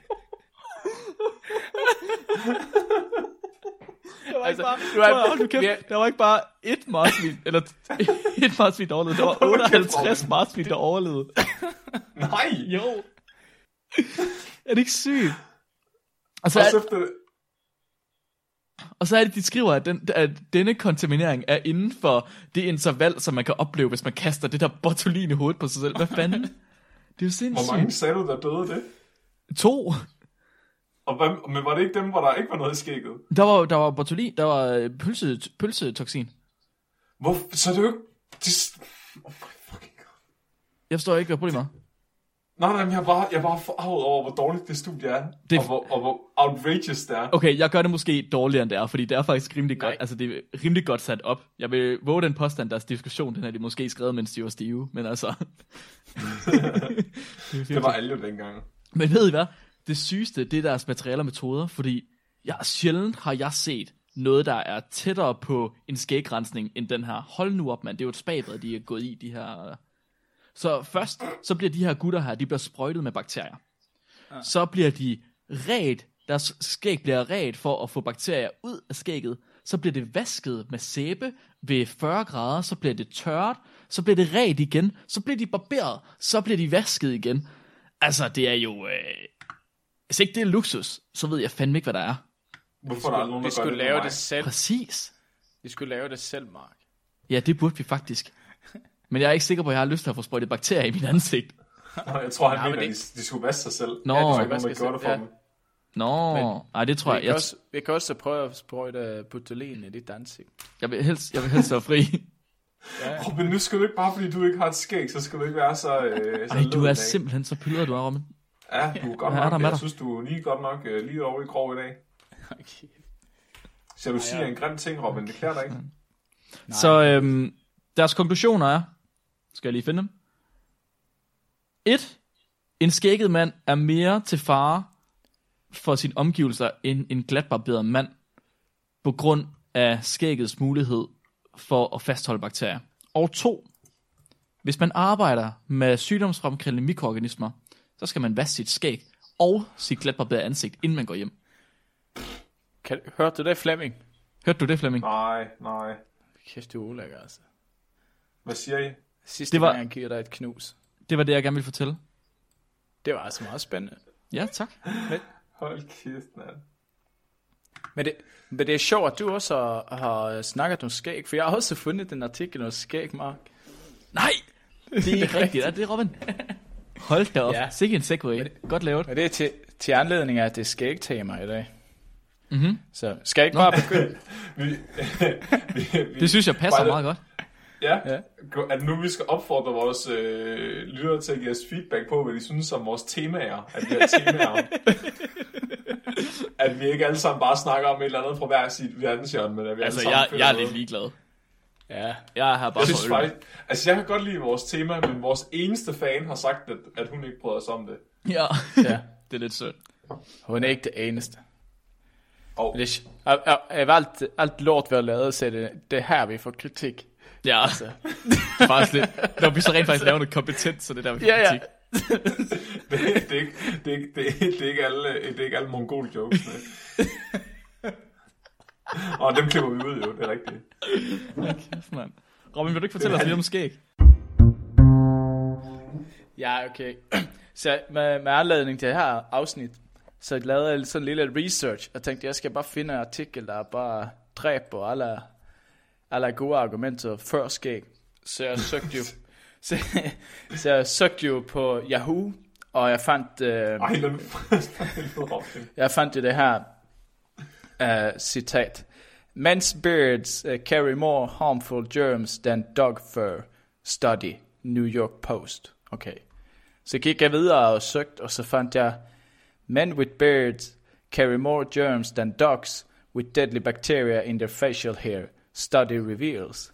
S1: Der var
S3: Altså,
S1: bare,
S3: du er-
S1: holde nu kæft,
S3: er-
S1: der var ikke bare et marsvin, eller et marsvin, der overlevede. Der var 58 marsvin, der overlevede.
S2: Nej!
S1: Jo. Er det ikke sygt? Og så, er,
S2: efter det.
S1: og så er det, de skriver, at, den, at denne kontaminering er inden for det interval, som man kan opleve, hvis man kaster det der botulin i hovedet på sig selv. Hvad fanden? Det er jo sindssygt.
S2: Hvor mange sagde du, der døde det?
S1: To.
S2: Og hvad, men var det ikke dem, hvor der ikke var noget i skægget?
S1: Der var, der var botulin, der var øh, pølse, pølsetoksin.
S2: Hvor, så er det jo ikke... Det, oh my fucking god.
S1: Jeg forstår ikke, hvad problemet er.
S2: Nej, nej, men jeg er bare, jeg er bare forarvet over, hvor dårligt det studie er.
S1: Det-.
S2: Og, hvor, og hvor outrageous det er.
S1: Okay, jeg gør det måske dårligere end det er, fordi det er faktisk rimelig godt, altså det er rimelig godt sat op. Jeg vil våge den påstand, deres diskussion, den har de måske skrevet, mens de var stive, men altså...
S2: Det var alle jo dengang.
S1: Men ved I hvad? Det sygeste, det er deres materialer og metoder, fordi jeg, sjældent har jeg set noget, der er tættere på en skægrensning end den her. Hold nu op, mand. Det er jo et spabad, de er gået i, de her... Så først, så bliver de her gutter her, de bliver sprøjtet med bakterier. Så bliver de ret, deres skæg bliver ret for at få bakterier ud af skægget. Så bliver det vasket med sæbe ved 40 grader, så bliver det tørt, så bliver det ret igen, så bliver de barberet, så bliver de vasket igen. Altså, det er jo... Øh... Hvis ikke det er luksus, så ved jeg fandme ikke, hvad der er.
S2: Hvorfor er der aldrig nogen,
S3: Vi
S2: der gør
S3: skulle
S2: det
S3: lave det selv.
S1: Præcis.
S3: Vi skulle lave det selv, Mark.
S1: Ja, det burde vi faktisk. Men jeg er ikke sikker på, at jeg har lyst til at få sprøjtet bakterier i mit ansigt.
S2: jeg tror, han
S3: Nej,
S2: ja,
S3: men
S2: mener,
S3: det-
S2: at de, de skulle vaske sig selv.
S1: Nå.
S2: Ja,
S1: Ja, de
S3: skulle vaske
S2: gjorde det
S3: sig-
S2: for
S3: ja.
S2: dem.
S1: Nå,
S3: Men-
S1: nej, det tror jeg.
S3: Vi
S1: Jeg,
S3: kan, også, vi kan også prøve at sprøjte butylin i dit ansigt.
S1: jeg, vil helst, jeg vil helst være fri.
S3: Ja.
S2: Men nu skal du ikke, bare fordi du ikke har et skæg, så skal du ikke være så... Øh, så
S1: Ej, du er
S2: dag.
S1: simpelthen så pylret, du er, Robin.
S2: Ja, du er godt
S1: Hvad er der
S2: nok. Jeg
S1: dig?
S2: synes, du er lige godt nok øh, lige over i krog i dag.
S3: Okay.
S2: Så du siger en grim ting, Robin. Det klæder dig ikke.
S1: Så øhm, deres konklusioner er, skal jeg lige finde dem. 1. En skægget mand er mere til fare for sine omgivelser end en glatbarberet mand, på grund af skæggets mulighed for at fastholde bakterier. Og 2. Hvis man arbejder med sygdomsfremkaldende mikroorganismer, så skal man vaske sit skæg og sit glatbarberede ansigt, inden man går hjem.
S3: Kan, hørte du det, Flemming?
S1: Hørte du det, Flemming?
S2: Nej, nej.
S3: Kæft, du er ulækker, altså.
S2: Hvad siger I?
S3: Sidste
S1: Det var-
S3: gang, jeg giver dig et knus.
S1: Det var det, jeg gerne ville fortælle.
S3: Det var altså meget spændende.
S1: Ja, tak.
S2: Hold kæft, mand.
S3: Men det, men det er sjovt, at du også har, har snakket om skæg, for jeg har også fundet en artikel om skæg, Mark.
S1: Nej, det er ikke rigtigt. Er det, Robin? Hold da op.
S3: Ja.
S1: Sikke en segway. Godt lavet.
S3: Men det er til, til anledning af, at det er skægtema i dag.
S1: Mm-hmm.
S3: Så skal jeg ikke bare begynde?
S2: Vi, vi, vi,
S1: Det synes jeg passer meget godt.
S2: Ja,
S3: Ja.
S2: at nu vi skal opfordre vores øh, lyttere til at give os feedback på, hvad de synes om vores temaer. At vi har temaer. at vi ikke alle sammen bare snakker om et eller andet fra hver sit verdenshjørne, men at vi
S1: Altså,
S2: alle sammen
S1: jeg, jeg er lidt ligeglad.
S3: Ja.
S1: Jeg er her bare
S2: Jeg synes faktisk, altså jeg kan godt lide vores tema, men vores eneste fan har sagt, at, at hun ikke bryder sig om det.
S1: Ja.
S3: ja.
S1: det er lidt sødt.
S3: Hun er ikke det eneste.
S2: Og
S3: Men det er, af, af, af alt, alt lort, vi har lavet, så er det, det er her, vi får kritik.
S1: Ja,
S3: Altså.
S1: det er faktisk lidt. Når vi så rent faktisk laver noget kompetent, så det er der, får
S3: Ja, ja.
S2: det, det, er ikke, det, er ikke, det, er, det, er ikke alle, det er ikke alle mongol jokes. Og dem klipper vi ud jo, det er rigtigt.
S1: Kæft, mand. Robin, vil du ikke fortælle os lidt om skæg?
S3: Ja, okay. Så med, med anledning til det her afsnit, så lavede jeg sådan en lille research, og tænkte, jeg skal bare finde en artikel, der bare dræber alle, alle gode argumenter før skæg. Så jeg søgte jo, så, så jeg søgte jo på Yahoo, og jeg fandt, øh,
S2: Ej, lad
S3: jeg fandt jo det her uh, citat. Men's beards uh, carry more harmful germs than dog fur. Study. New York Post. Okay. Så gik jeg videre og søgte, og så fandt jeg, Men with beards carry more germs than dogs with deadly bacteria in their facial hair. Study reveals.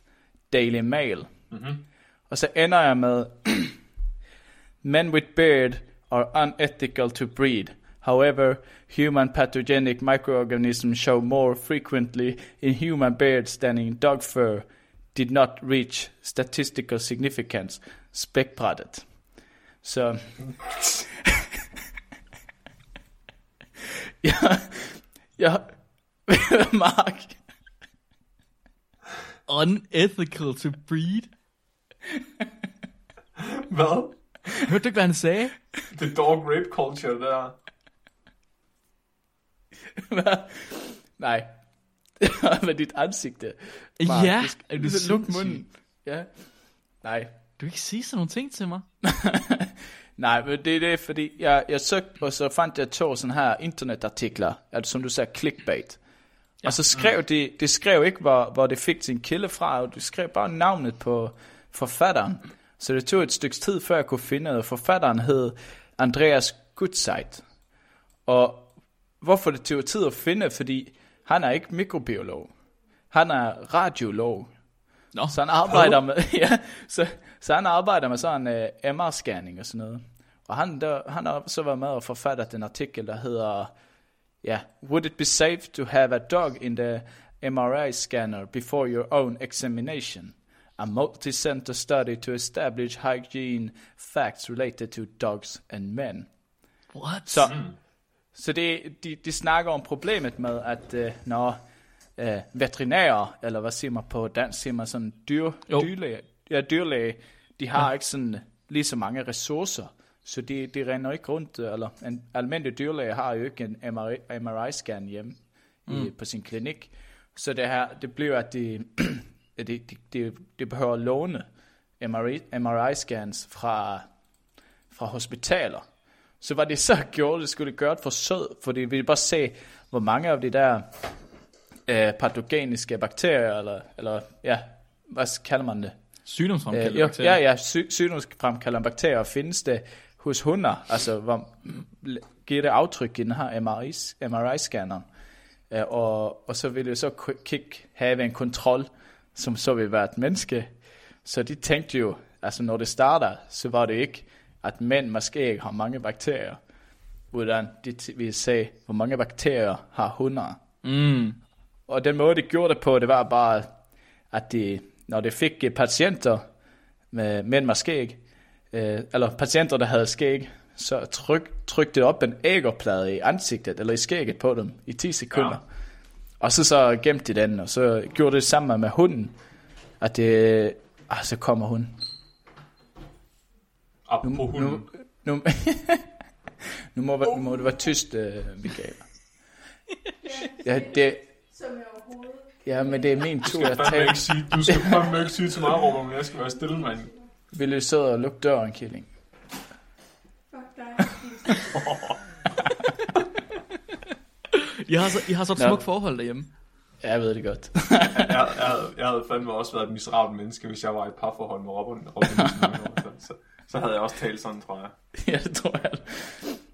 S3: Daily Mail.
S2: Mm-hmm.
S3: Og så ender jeg med, Men with beard are unethical to breed. However, human pathogenic microorganisms show more frequently in human beards than in dog fur. Did not reach statistical significance. Spækbrættet. Så... ja, ja, Mark,
S1: Unethical to breed.
S2: Hvad?
S1: Hørte du ikke, hvad han sagde?
S2: Det dog rape culture der.
S3: Nej. Med dit ansigte. Mark,
S1: Ja,
S3: du skal-
S1: du
S3: skal lukke munden. Ja. Nej.
S1: Du kan ikke sige sådan nogle ting til mig.
S3: Nej, men det er det, fordi jeg, jeg søgte, og så fandt jeg to sådan her internetartikler, altså som du sagde, clickbait. Ja. Og så skrev de, det skrev ikke, hvor, hvor det fik sin kilde fra, og det skrev bare navnet på forfatteren. Så det tog et stykke tid, før jeg kunne finde det. Forfatteren hed Andreas Gutzeit. Og hvorfor det tog tid at finde, fordi han er ikke mikrobiolog. Han er radiolog.
S1: Nå,
S3: Så han arbejder med, ja, så, så han arbejder med sådan uh, MR-scanning og sådan noget. Og han, der, han har så været med og forfattet en artikel, der hedder, ja, Would it be safe to have a dog in the MRI scanner before your own examination? A multi-center study to establish hygiene facts related to dogs and men.
S1: what?
S3: Så, så det, de, de snakker om problemet med, at uh, når uh, veterinærer, eller hvad siger man på dansk, siger man sådan dyr,
S1: Jo.
S3: dyrlæge, ja, dyrlæge, de har ja. ikke sådan lige så mange ressourcer, så de, de render ikke rundt, eller en almindelig dyrlæge har jo ikke en MRI, MRI-scan hjemme mm. i, på sin klinik, så det her, det bliver, at de, de, de, de, de behøver at låne MRI, MRI-scans fra, fra hospitaler. Så hvad de så gjorde, det skulle de gøre et forsøg, fordi vi bare se, hvor mange af de der øh, patogeniske bakterier, eller, eller ja, hvad kalder man det?
S1: Sygdomsfremkaldende
S3: Øh, jo,
S1: bakterier.
S3: ja, ja, sy- sygdomsfremkaldende bakterier findes det hos hunder, altså hvor, giver det aftryk i den her MRI, MRI-scanner. Øh, og, og så vil det så kigge, have en kontrol, som så vil være et menneske. Så de tænkte jo, altså når det starter, så var det ikke, at mænd måske ikke har mange bakterier, utan de vil se, hvor mange bakterier har hunder.
S1: Mm.
S3: Og den måde, de gjorde det på, det var bare, at de, når de fik patienter med mænd med skæg, øh, eller patienter, der havde skæg, så tryk, trykte op en ægerplade i ansigtet, eller i skægget på dem, i 10 sekunder. Ja. Og så så gemte de den, og så gjorde det samme med hunden. At det... Ah, så kommer hun.
S2: Apropos hunden.
S3: Nu, nu, nu, må, nu må det være tyst, uh, Michael. Ja, det,
S4: Som jeg overhovedet
S3: ja, men det er min tur
S2: Du
S3: at tage.
S2: ikke sige, du skal fandme ikke sige til mig, Robert, men jeg skal være stille, mand.
S3: Vil du sidde og lukke døren, Killing?
S4: Fuck dig.
S1: I har så, I har så et
S3: Nå.
S1: smukt forhold derhjemme.
S3: Ja, jeg ved det godt.
S2: Jeg, jeg, havde, jeg havde fandme også været et miserabelt menneske, hvis jeg var i et parforhold med Robin. Robin så, så, så havde jeg også talt sådan, tror jeg.
S3: ja, det tror jeg.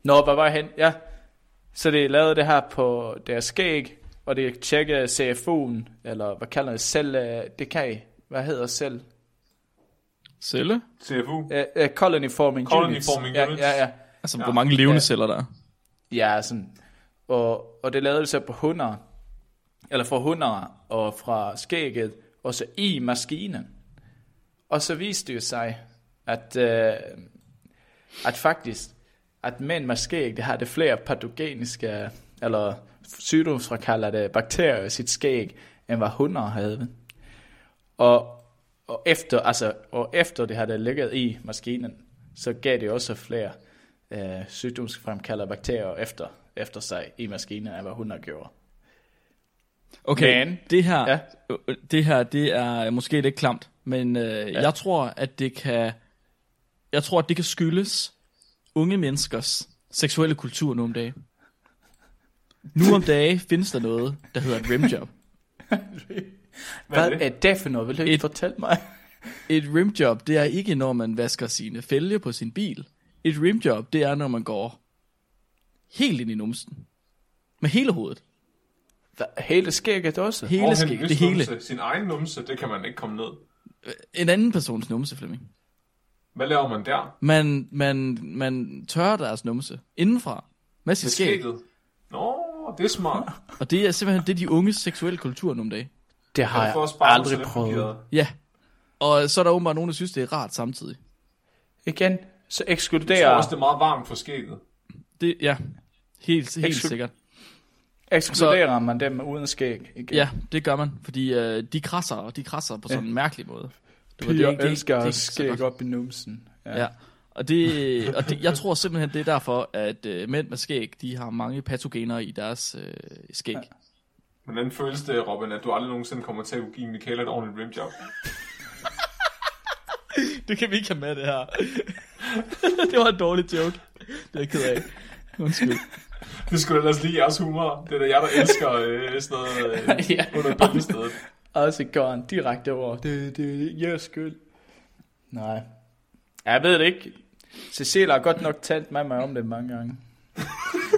S3: Nå, hvad var jeg hen? Ja. Så det lavede det her på deres skæg, og det tjekkede CFU'en, eller hvad kalder det, selv, det kan I. Hvad hedder selv?
S1: Celle?
S2: CFU.
S3: Uh, uh, colony forming
S2: Colony
S3: units.
S2: forming
S3: ja,
S2: units.
S3: Ja, ja.
S1: Altså,
S2: Ja.
S1: hvor mange levende
S3: Ja.
S1: celler der er.
S3: Ja, sådan. Og, og det lavede så på hunder, eller fra hunder og fra skægget, og så i maskinen. Og så viste det jo sig, at, øh, at faktisk, at mænd med skæg, det har det flere patogeniske, eller sygdomsfrakaldede bakterier i sit skæg, end hvad hunder havde. Og, og, efter, altså, og efter det havde ligget i maskinen, så gav det også flere øh, sygdomsfremkaldende bakterier efter, efter sig i maskinen, end hvad hunder gjorde.
S1: Okay,
S3: Men-
S1: det her,
S3: ja.
S1: det her, det er måske lidt klamt, men øh, ja. jeg tror, at det kan, jeg tror, at det kan skyldes unge menneskers seksuelle kultur nu om dagen. Nu om dagen findes der noget, der hedder et rimjob.
S2: Hvad er
S3: Hvad
S2: det?
S3: er det for noget? Vil du ikke
S1: Et-
S3: fortælle mig?
S1: Et rimjob, det er ikke, når man vasker sine fælge på sin bil. Et rimjob, det er, når man går helt ind i numsen. Med hele hovedet.
S3: Hele skægget også?
S1: Hele
S2: Overhen
S1: skæg,
S2: hvis
S1: det hele.
S2: Numse, sin egen numse, det kan man ikke komme ned.
S1: En anden persons numse, Flemming.
S2: Hvad laver man der?
S1: Man, man, man tørrer deres numse indenfra med sit skæg.
S2: skægget? Nå, det er smart.
S1: Og det er simpelthen det, er de unges seksuelle kultur nu om dagen.
S3: Det har jeg aldrig prøvet.
S1: Ja. Og så er der åbenbart nogen, der synes, det er rart samtidig.
S3: Igen, så
S2: Jeg tror
S3: ekskluderer,
S2: også, det er meget varmt for skægget.
S1: Det, ja. Helt, helt
S3: Eksklu-
S1: sikkert.
S3: ekskluderer man dem uden skæg. Igen.
S1: Ja, det gør man, fordi øh, de krasser, og de krasser på sådan en mærkelig måde. Du ved,
S3: Piger
S1: ikke- ikke-
S3: elsker
S1: det er så
S3: skæg op i numsen. Ja.
S1: Ja. Og, det, og det, jeg tror simpelthen, det er derfor, at øh, mænd med skæg, de har mange patogener i deres øh, skæg. Ja.
S2: Hvordan føles det, Robin, at du aldrig nogensinde kommer til at kunne give Michael et ordentligt rimjob?
S1: Det kan vi ikke have med, det her. det var en dårlig joke. Det er jeg ked af. Undskyld.
S2: Det skulle ellers lige jeres humor. Det er da jeg, der elsker øh, sådan noget øh,
S3: Ja.
S2: under bæltestedet.
S3: Og så går han direkte over. Det, det er jeres skyld. Nej. Jeg ved det ikke. Cecilia har godt nok talt med mig om det mange gange.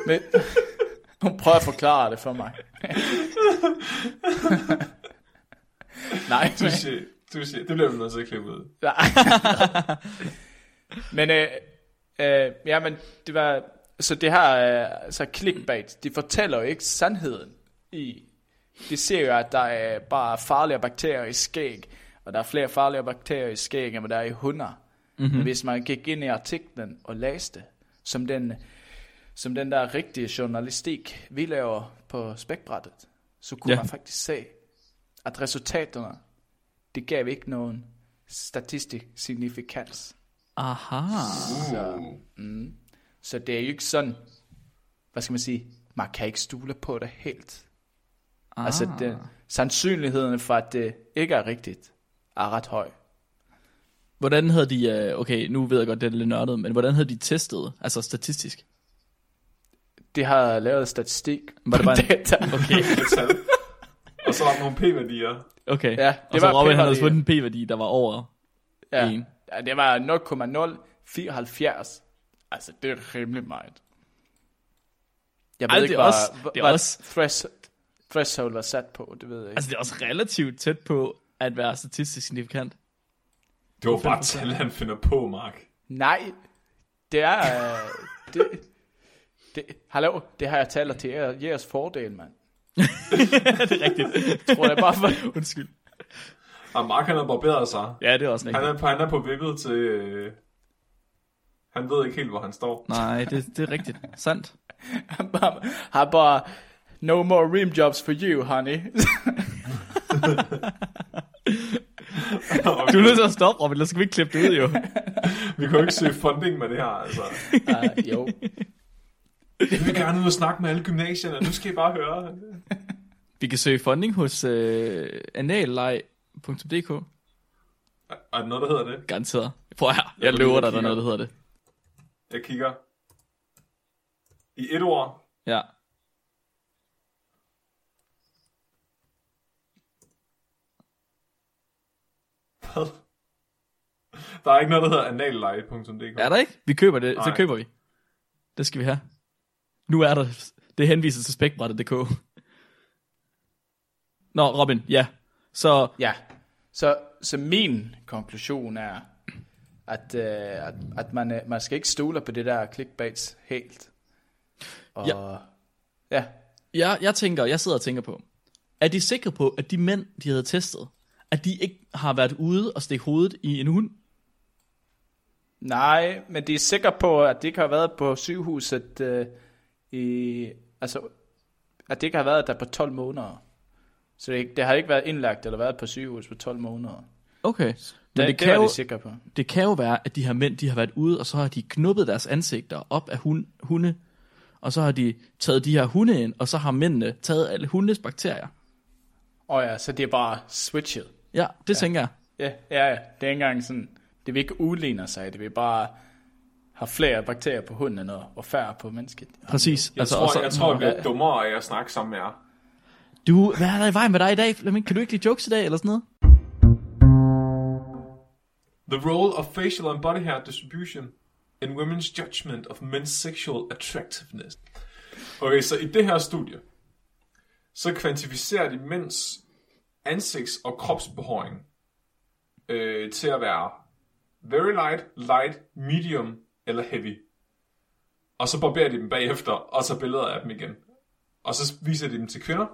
S3: Men hun prøver at forklare det for mig. Nej,
S2: Touché. Touché. Det bliver vi nødt til at klippe ud.
S3: men øh, øh, ja, men det var, så det her, øh, så clickbait, de fortæller jo ikke sandheden i, de ser jo, at der er bare farlige bakterier i skæg, og der er flere farlige bakterier i skæg, end der er i hunder. Mm-hmm. Men hvis man gik ind i artiklen og læste, som den, som den der rigtige journalistik, vi laver på spækbrættet, så kunne
S1: Ja.
S3: man faktisk se, at resultaterne, det gav ikke nogen statistisk signifikans.
S1: Aha.
S3: Så, mm, så det er jo ikke sådan, hvad skal man sige, man kan ikke stole på det helt.
S1: Ah.
S3: Altså, det, sandsynligheden for, at det ikke er rigtigt, er ret høj.
S1: Hvordan havde de, øh, okay, nu ved jeg godt, det er lidt nørdet, men hvordan havde de testet, altså statistisk?
S3: Det har lavet statistik.
S1: Var det bare en-
S3: data.
S1: Okay.
S2: Og så er der nogle p-værdier.
S1: okay.
S3: Ja, det
S1: og så
S3: var
S1: Robin, havde fundet en p-værdi, der var over
S3: Ja.
S1: en.
S3: ja, det var 0,074. Altså, det er rimelig meget. Jeg ved
S1: Ej,
S3: ikke,
S1: det er også-
S3: hvad,
S1: det er
S3: hvad
S1: også-
S3: thresh, threshold var sat på, det ved jeg ikke.
S1: Altså, det er også relativt tæt på at være statistisk signifikant.
S2: Det var bare tal, han finder på, Mark.
S3: Nej, det er... øh, det, det, hallo, det har jeg talt til jer, jeres fordel, mand.
S1: det er rigtigt.
S3: Tror jeg bare for...
S1: Undskyld.
S2: Og Mark, han har barberet sig.
S1: Ja, det er også
S2: Han
S1: rigtigt.
S2: er, på, han er på vippet til... Øh, han ved ikke helt, hvor han står.
S1: Nej, det, det er rigtigt. Sandt.
S3: Han bare, har bare No more rim jobs for you, honey.
S1: Du er nødt til at stoppe, Robin, ellers skal vi ikke klippe det ud, jo.
S2: Vi kan jo ikke søge funding med det her, altså.
S3: uh, jo.
S2: Jeg vil gerne ud og snakke med alle gymnasierne, nu skal I bare høre.
S1: Vi kan søge funding hos øh, analleg.dk.
S2: Er er der noget, der hedder det?
S1: Garanteret. Prøv her, jeg lover
S2: lige
S1: dig, der er noget, der hedder det.
S2: Jeg kigger. I et ord.
S1: Ja.
S2: Hvad? Der er ikke noget, der hedder analleje.dk.
S1: Er der ikke? Vi køber det, så
S2: Nej.
S1: køber vi. Det skal vi have. Nu er der, det henviser til spækbrættet.dk. Nå, Robin, ja. Så,
S3: Ja, så, så min konklusion er, at, øh, at, at man, øh, man skal ikke stole på det der clickbaits helt. Og,
S1: Ja.
S3: ja.
S1: jeg, jeg tænker, jeg sidder og tænker på, er de sikre på, at de mænd, de havde testet, at de ikke har været ude og stikke hovedet i en hund?
S3: Nej, men de er sikre på, at det ikke har været på sygehuset øh, i, altså, at det ikke har været der på 12 måneder. Så det, det har ikke været indlagt eller været på sygehus på 12 måneder.
S1: Okay, men
S3: Det,
S1: det,
S3: det,
S1: kan
S3: er
S1: jo,
S3: sikre på.
S1: det kan jo være, at de her mænd, de har været ude, og så har de knuppet deres ansigter op af hund, hunde, og så har de taget de her hunde ind, og så har mændene taget alle hundes bakterier.
S3: Og ja, så det er bare switchet.
S1: Ja, det ja. tænker jeg.
S3: Ja, ja, ja. Det er ikke engang sådan, det vil ikke udligne sig, det vil bare have flere bakterier på hunden og, og færre på mennesket.
S1: Præcis.
S2: Jeg, altså, tror,
S1: og så-
S2: jeg tror, jeg bliver dummere af at snakke sammen med jer.
S1: Du, hvad er der i vejen med dig i dag, Flemming? Kan du ikke lide jokes i dag, eller sådan noget?
S2: The role of facial and body hair distribution in women's judgment of men's sexual attractiveness. Okay, så i det her studie, så kvantificerer de mænds ansigts- og kropsbehåring øh, til at være very light, light, medium eller heavy. Og så barberer de dem bagefter, og så billeder af dem igen. Og så viser de dem til kvinder.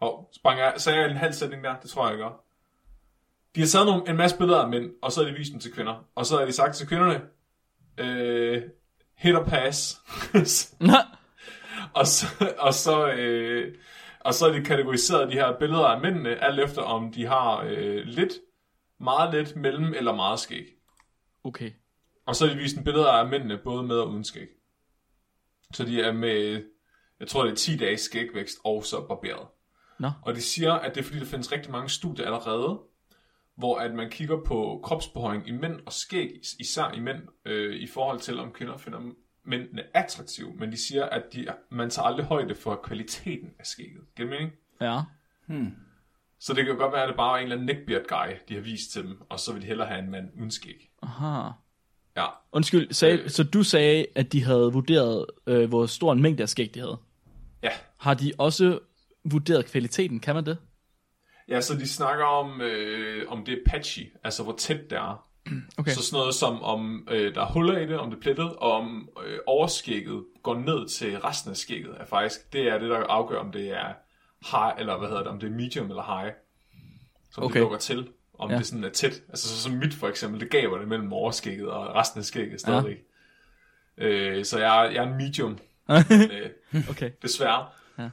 S2: Og sprang jeg, sagde jeg en halv sætning der? Det tror jeg, jeg gør. De har taget nogle, en masse billeder af mænd, og så har de vist dem til kvinder. Og så har de sagt til kvinderne, øh, hit or pass. Og så, og så, øh, og så har de kategoriseret de her billeder af mændene, alt efter om de har øh, lidt, meget lidt, mellem eller meget skæg.
S1: Okay.
S2: Og så har de vist en billeder af mændene, både med og uden skæg. Så de er med, jeg tror det er 10 dages skægvækst, og så barberet.
S1: Nå.
S2: Og de siger, at det er fordi, der findes rigtig mange studier allerede, hvor at man kigger på kropsbehøjning i mænd og skæg, is- især i mænd, øh, i forhold til, om kvinder finder mændene attraktive. Men de siger, at de, man tager aldrig højde for kvaliteten af skægget. Giver det mening?
S1: Ja.
S2: Så det kan jo godt være, at det bare er en eller anden neckbeard guy, de har vist til dem, og så vil de hellere have en mand uden skæg.
S1: Aha.
S2: Ja,
S1: Undskyld, sag,
S2: Øh.
S1: så du sagde, at de havde vurderet, øh, hvor stor en mængde af skæg de havde.
S2: ja.
S1: Har de også vurderet kvaliteten? Kan man det?
S2: Ja, så de snakker om, øh, om det er patchy, altså hvor tæt det er.
S1: Okay.
S2: Så sådan noget som, om øh, der er huller i det, om det er plettet, og om øh, overskægget går ned til resten af skægget. Er faktisk, det er det, der afgør, om det er high, eller hvad hedder det, om det er medium eller high. Som
S1: Okay.
S2: det lukker til, om
S1: Ja.
S2: det sådan er tæt. Altså så som mit for eksempel, det gaber det mellem overskægget og resten af skægget stadigvæk. Ja. Øh, så jeg, er- jeg er en medium, øh,
S1: Okay.
S2: desværre.
S1: Ja.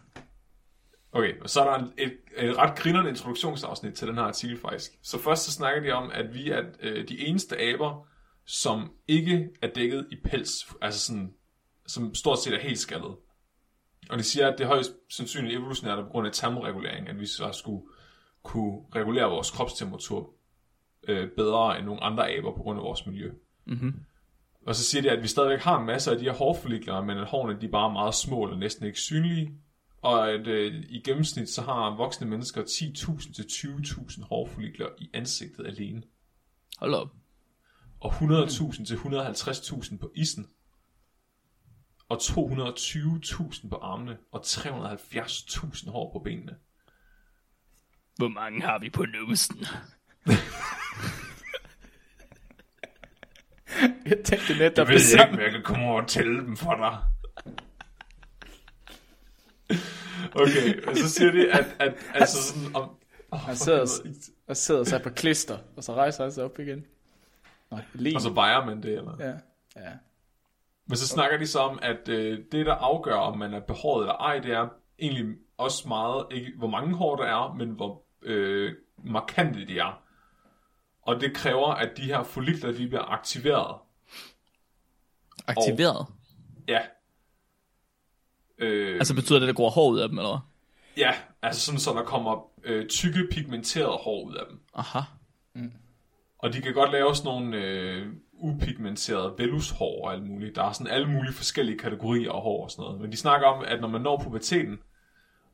S2: Okay, og så er der en, et, et ret grinerende introduktionsafsnit til den her artikel faktisk. Så først så snakker de om, at vi er øh, de eneste aber, som ikke er dækket i pels, altså sådan, som stort set er helt skaldet. Og de siger, at det er højst sandsynligt evolutionært på grund af termoregulering, at vi så skulle kunne regulere vores kropstemperatur øh, bedre end nogle andre aber på grund af vores miljø.
S1: Mm-hmm.
S2: Og så siger de, at vi stadigvæk har en masse af de her hårfollikler, men at hårene de er bare meget små eller næsten ikke synlige. Og at øh, i gennemsnit så har voksne mennesker 10.000 til 20.000 hårfollikler i ansigtet alene.
S1: Hold op.
S2: Og 100.000 til 150.000 på isen. Og 220.000 på armene. Og 370.000 hår på benene.
S1: Hvor mange har vi på numsen?
S3: Jeg tænkte netop
S2: Jeg ved ikke, jeg kan komme over og tælle dem for dig. Okay, og så siger de, at, at altså sådan om... Oh,
S3: Han sidder, og sidder sig på klister, og så rejser han sig op igen. Nej, lige.
S2: og så vejer man det, eller?
S3: Ja, ja.
S2: Men så snakker de så om, at øh, det, der afgør, om man er behåret eller ej, det er egentlig også meget, ikke hvor mange hår der er, men hvor øh, markante de er. Og det kræver, at de her follikler, de bliver aktiveret.
S1: Aktiveret.
S2: Ja. Øh,
S1: Altså betyder det, at der går hår ud af dem, eller hvad?
S2: Ja, altså sådan, så der kommer øh, tykke, pigmenterede hår ud af dem.
S1: Aha.
S2: Og de kan godt lave sådan nogle øh, upigmenterede velushår og alt muligt. Der er sådan alle mulige forskellige kategorier af hår og sådan noget. Men de snakker om, at når man når puberteten,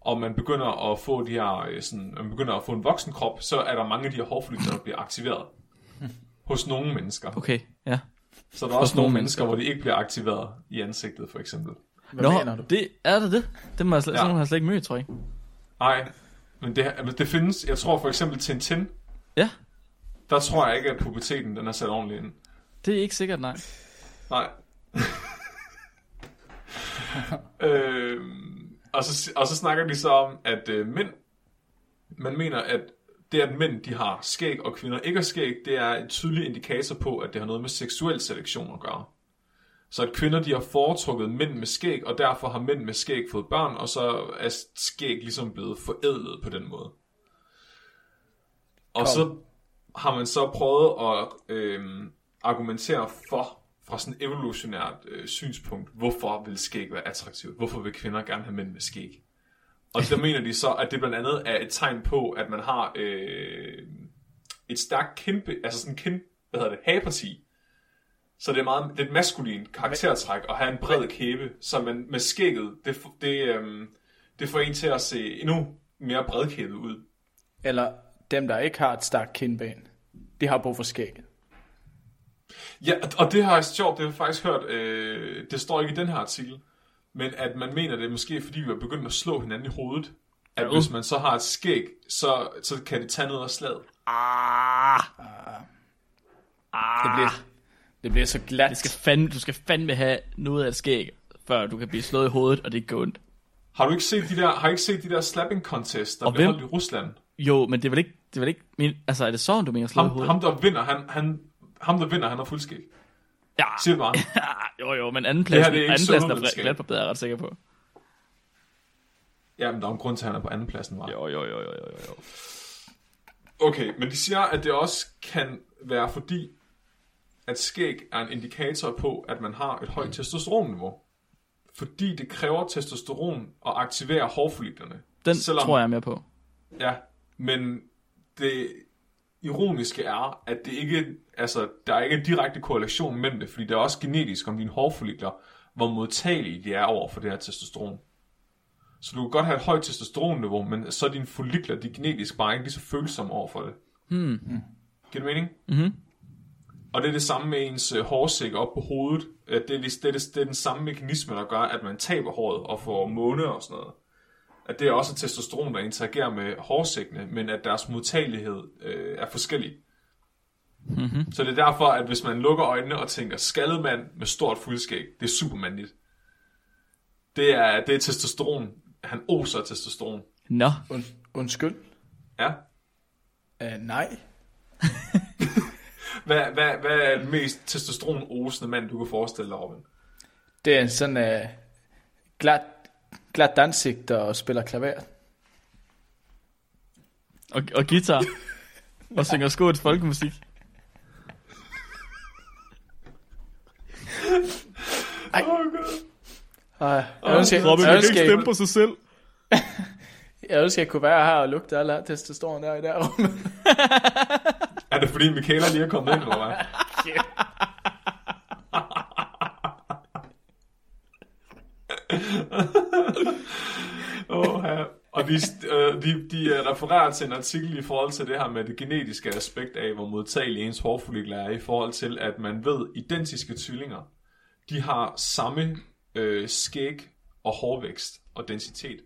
S2: og man begynder at få de her, øh, sådan, man begynder at få en voksen krop, så er der mange af de her hårfollikler, der bliver aktiveret. Hos nogle mennesker.
S1: Okay, ja.
S2: Så er der også
S1: nogle
S2: nogle mennesker, hvor de ikke bliver aktiveret i ansigtet, for eksempel.
S3: Hvad
S1: Nå,
S3: mener du?
S1: det er det det? Det må jeg slet,
S2: ja.
S1: sådan har jeg slet ikke mødt, tror jeg.
S2: Nej, men det, men det findes, jeg tror for eksempel Tintin,
S1: Ja,
S2: der tror jeg ikke, at puberteten den er sat ordentligt ind.
S1: Det er ikke sikkert, nej.
S2: Nej. øhm, og, så, og så snakker de så om, at øh, mænd, man mener, at det, at mænd de har skæg, og kvinder ikke har skæg, det er en tydelig indikator på, at det har noget med seksuel selektion at gøre. Så at kvinder, de har foretrukket mænd med skæg, og derfor har mænd med skæg fået børn, og så er skæg ligesom blevet forædlet på den måde. Og
S3: Kom.
S2: så har man så prøvet at øh, argumentere for, fra sådan et evolutionært øh, synspunkt, hvorfor vil skæg være attraktivt? Hvorfor vil kvinder gerne have mænd med skæg? Og der mener de så, at det blandt andet er et tegn på, at man har øh, et stærkt kind, altså sådan kind, hvad hedder det, hageparti. Så det er meget det er et maskulin karaktertræk at have en bred kæbe, så man med skægget, det, det, øh, det får en til at se endnu mere bredkæbet ud.
S3: Eller dem, der ikke har et stærkt kindben, de har brug for skægget.
S2: Ja, og- det har jeg sjovt, det har jeg faktisk hørt, øh, det står ikke i den her artikel, men at man mener det er måske, fordi vi er begyndt at slå hinanden i hovedet, at
S1: Jo.
S2: hvis man så har et skæg, så, så kan det tage noget af slaget.
S1: Ah,
S3: Det bliver, det bliver så glat.
S1: det skal fandme, du skal fandme have noget af et skæg, før du kan blive slået i hovedet, og det går ondt.
S2: Har du ikke set de der, har I ikke set de der slapping contests, der
S1: Og
S2: bliver
S1: hvem?
S2: holdt i Rusland?
S1: Jo, men det er vel ikke, det er vel ikke min, altså er det sådan, du mener slået i
S2: Ham,
S1: hovedet?
S2: ham, der vinder, han, han, ham, der vinder, han har fuldskæg.
S1: Ja,
S2: Sig det bare.
S1: jo jo, men anden
S2: Det
S1: pladsen,
S2: her, det er
S1: anden pladsen er bedre, er jeg ret sikker på.
S2: Ja, men der er en grund til, at han er på anden pladsen, var.
S1: Jo, jo, jo, jo, jo, jo.
S2: Okay, men de siger, at det også kan være fordi, at skæg er en indikator på, at man har et højt testosteronniveau. Fordi det kræver testosteron at aktivere hårfolliklerne.
S1: Den
S2: Selvom-
S1: tror jeg er mere på.
S2: Ja, men det ironiske er, at det ikke, altså, der er ikke en direkte korrelation mellem det, fordi det er også genetisk om dine hårfollikler, hvor modtagelige de er over for det her testosteron. Så du kan godt have et højt testosteronniveau, men så er dine follikler, de er genetisk bare ikke lige så følsomme over for det.
S1: Hmm.
S2: Giver det mening?
S1: Mhm.
S2: Og det er det samme med ens øh, hårsæk op på hovedet. Øh, Det er, det, det, er, det er den samme mekanisme, der gør, at man taber håret og får måne og sådan noget. At det er også testosteron, der interagerer med hårsækkene, men at deres modtagelighed øh, er forskellig. Mm-hmm. Så det er derfor, at hvis man lukker øjnene og tænker, skaldet mand med stort fuldskæg, det er supermandigt. Det er, det er testosteron. Han oser testosteron.
S1: Nå,
S3: Und, undskyld.
S2: Ja.
S3: Uh, nej.
S2: Hvad, hvad, hvad er den mest testosteron-osende mand, du kan forestille dig, Robin?
S3: Det er en sådan uh, glat, glat ansigt, der spiller klaver.
S1: og, og guitar. og synger skåts folkemusik.
S3: Ej.
S2: Åh, Gud.
S3: Uh, jeg ønsker,
S1: Robin,
S3: jeg,
S1: kan
S3: ønsker,
S1: ikke stemme på sig selv.
S3: jeg ønsker, jeg kunne være her og lugte alle testosteron der i der rum.
S2: Er det fordi Michaela lige er kommet ind, eller hvad? oh, ja. Og de, øh, de, de øh, refererer til en artikel i forhold til det her med det genetiske aspekt af, hvor modtagelig ens hårfollikler er, i forhold til, at man ved, identiske tvillinger, de har samme øh, skæg og hårvækst og densitet.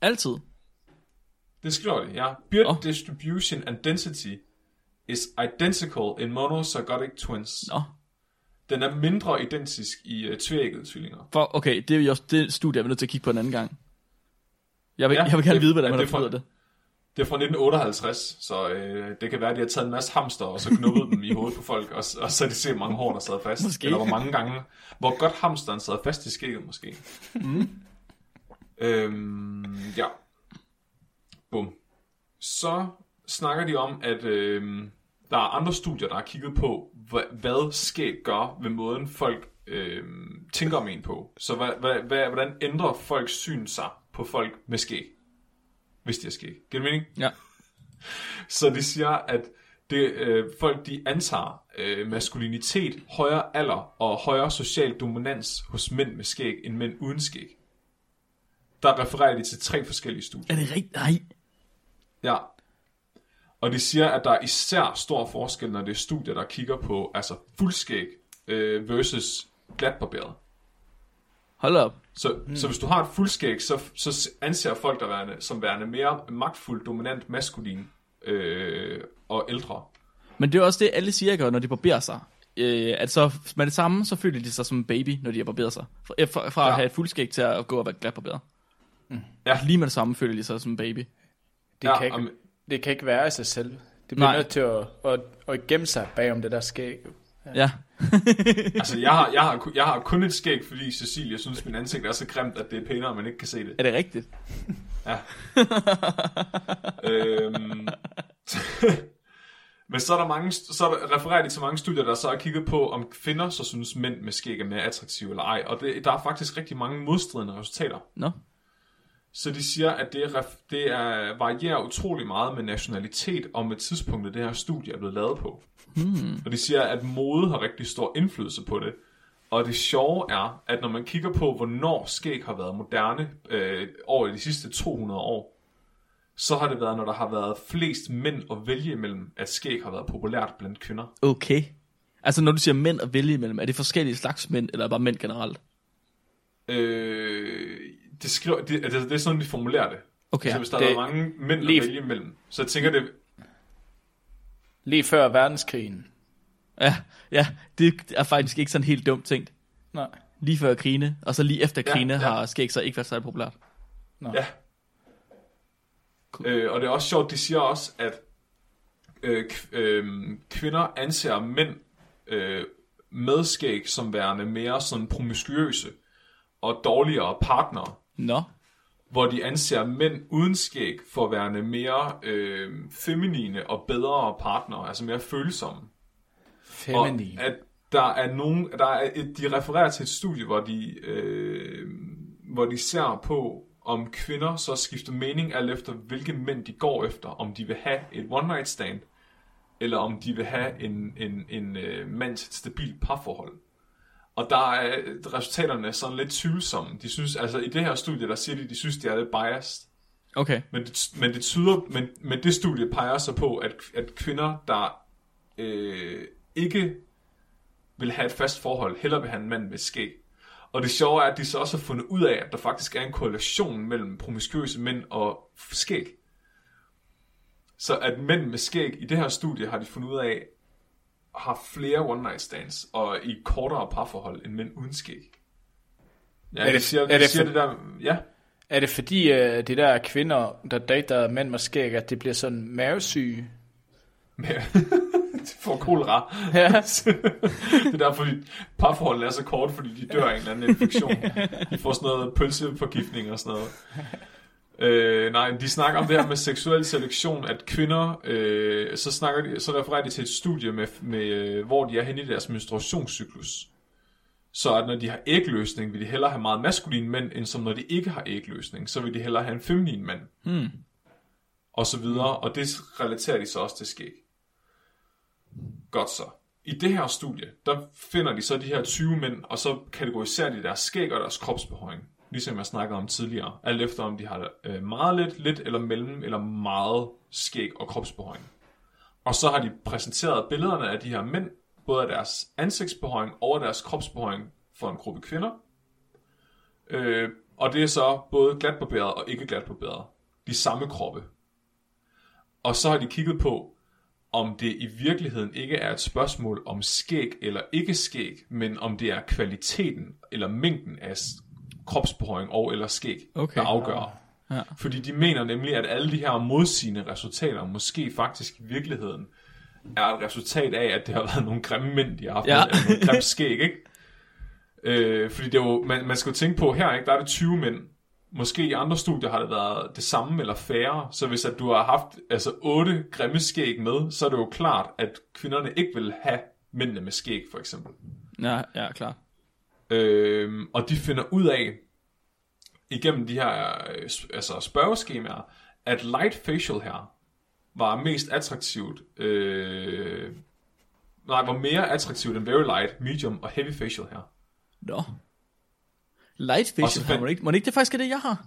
S1: Altid.
S2: Det skriver de, ja. Beard
S1: Nå.
S2: distribution and density is identical in monozygotic twins.
S1: Nå.
S2: Den er mindre identisk i uh, tvækkede tvillinger.
S1: For, okay, det er jo også det studie, jeg er nødt til at kigge på en anden gang. Jeg vil,
S2: Ja,
S1: jeg vil gerne
S2: det-
S1: vide, hvordan man
S2: det
S1: fundet det.
S2: Det er fra 1958, så øh, det kan være, at de har taget en masse hamster, og så knuppet dem i hovedet på folk, og, og så har de set, mange hår, der sad fast.
S1: Måske.
S2: Eller hvor mange gange, hvor godt hamsteren sad fast i skægget, måske. Mm. Øhm, ja. Bum. Så snakker de om, at øh, der er andre studier, der har kigget på, hvad, hvad skæg gør ved måden, folk øh, tænker om en på. Så hvad, hvad, hvad, hvordan ændrer folks syn sig på folk med skæg? Hvis de har skæg. Giver det mening?
S1: Ja.
S2: Så de siger, at det, øh, folk de antager øh, maskulinitet, højere alder og højere social dominans hos mænd med skæg end mænd uden skæg. Der refererer de til tre forskellige studier.
S1: Er det rigtigt? Nej.
S2: Ja. Og de siger, at der er især stor forskel, når det er studier, der kigger på altså fuldskæg øh, versus glatbarberet.
S1: Hold op.
S2: Så, mm. så hvis du har et fuldskæg, så, så anser folk dig værende, som værende mere magtfuld, dominant, maskulin øh, og ældre.
S1: Men det er også det, alle siger, gør, når de barberer sig. Øh, at så med det samme, så føler de sig som en baby, når de har barberet sig. Fra, øh, fra, fra ja.
S2: Ja.
S1: at have et fuldskæg til at gå og være glat barberet.
S2: Ja.
S1: Lige med det samme føler de sig som en baby.
S3: Det,
S2: Ja,
S3: kan ikke,
S2: om-
S3: det kan ikke være af sig selv. Det bliver
S1: Nej.
S3: nødt til at, at, at gemme sig bagom det der skæg.
S1: Ja.
S2: Altså, jeg har, jeg, har, jeg har kun et skæg, fordi Cecilie synes, min ansigt er så grimt, at det er pænere, at man ikke kan se det.
S1: Er det rigtigt?
S2: Ja. øhm, men så er der mange, så er der, refererer de til mange studier, der så har kigget på, om kvinder så synes mænd med skæg er mere attraktive eller ej. Og det, der er faktisk rigtig mange modstridende resultater.
S1: Nå.
S2: Så de siger, at det, er, det er, varierer utrolig meget med nationalitet og med tidspunktet, det her studie er blevet lavet på. Hmm. Og de siger, at mode har rigtig stor indflydelse på det. Og det sjove er, at når man kigger på, hvornår skæg har været moderne øh, over de sidste 200 år, så har det været, når der har været flest mænd at vælge imellem, at skæg har været populært blandt kvinder.
S1: Okay. Altså når du siger mænd at vælge imellem, er det forskellige slags mænd, eller bare mænd generelt?
S2: Øh, det, skriver, det, det, det er sådan, de formulerer det.
S1: Okay.
S2: så hvis der
S3: det-
S2: er mange mænd
S3: lige-
S2: at vælge imellem, så jeg tænker det,
S3: Lige før verdenskrigen.
S1: Ja, ja, det er faktisk ikke sådan helt dumt tænkt.
S3: Nej.
S1: Lige før krigene, og så lige efter
S2: Ja,
S1: krigene
S2: ja.
S1: har skæg så ikke været særlig populært.
S2: Ja. Øh, og det er også sjovt, de siger også, at øh, øh, kvinder anser mænd øh, med skæg som værende mere sådan promiskuøse og dårligere partnere,
S1: Nå,
S2: hvor de anser mænd uden skæg for værende mere øh, feminine og bedre partnere, altså mere følsomme.
S3: Feminin.
S2: Og at der er nogen, der er et, de refererer til et studie, hvor de, øh, hvor de ser på, om kvinder så skifter mening alt efter, hvilke mænd de går efter. Om de vil have et one night stand, eller om de vil have en, en, en øh, mand til et stabilt parforhold. Og der er resultaterne sådan lidt tvivlsomme. De synes, altså i det her studie, der siger de, de synes, de er lidt biased.
S1: okay.
S2: Men det, men det tyder, men, men det studie peger så på, at, at kvinder, der øh, ikke vil have et fast forhold, hellere vil have en mand med skæg. Og det sjove er, at de så også har fundet ud af, at der faktisk er en korrelation mellem promiskuøse mænd og skæg. Så at mænd med skæg i det her studie har de fundet ud af, har flere one night stands og i kortere parforhold end mænd uden skæg. Ja,
S3: Er
S2: det,
S3: det-
S2: siger,
S3: er
S2: det,
S3: det
S2: siger
S3: for-
S2: det der, ja,
S3: Er det fordi, uh, de der kvinder, der dater mænd med skæg, at det bliver sådan mavesyge?
S2: de får kolera.
S3: Ja.
S2: det er derfor, de parforholdet er så kort, fordi de dør af en eller anden infektion. De får sådan noget pølseforgiftning og sådan noget. Øh, nej, de snakker om det her med seksuel selektion, at kvinder, øh, så, snakker de, så refererer de til et studie, med, med, øh, hvor de er henne i deres menstruationscyklus. Så at når de har ægløsning, vil de hellere have meget maskulin mænd, end som når de ikke har ægløsning, så vil de hellere have en feminin mand.
S1: Hmm.
S2: Og så videre, og det relaterer de så også til skæg. Godt så. I det her studie, der finder de så de her 20 mænd, og så kategoriserer de deres skæg og deres kropsbehøjning. Ligesom jeg snakkede om tidligere. Alt efter om de har øh, meget lidt, lidt eller mellem, eller meget skæg og kropsbehøjning. Og så har de præsenteret billederne af de her mænd, både af deres ansigtsbehøjning og af deres kropsbehøjning for en gruppe kvinder. Øh, og det er så både glatbarberet og ikke glatbarberet. De samme kroppe. Og så har de kigget på, om det i virkeligheden ikke er et spørgsmål om skæg eller ikke skæg, men om det er kvaliteten eller mængden af kropsbehøjning og eller skæg,
S1: Okay.
S2: der afgør.
S1: Ja.
S2: Fordi de mener nemlig, at alle de her modsigende resultater måske faktisk i virkeligheden er et resultat af, at det har været nogle grimme mænd, de har haft,
S1: Ja.
S2: ja. eller nogle grimme skæg, ikke? Øh, fordi det er jo, man, man skal jo tænke på, her ikke, der er det 20 mænd. Måske i andre studier har det været det samme eller færre. Så hvis at du har haft altså 8 grimme skæg med, så er det jo klart, at kvinderne ikke vil have mændene med skæg, for eksempel.
S1: Ja, ja, klart.
S2: Øh, og de finder ud af, igennem de her øh, altså spørgeskemaer, at light facial her var mest attraktivt, øh, nej, var mere attraktivt end very light, medium og heavy facial her.
S1: Nå. Light facial har
S2: fandt-
S1: man ikke. Må det ikke det faktisk er det, jeg har?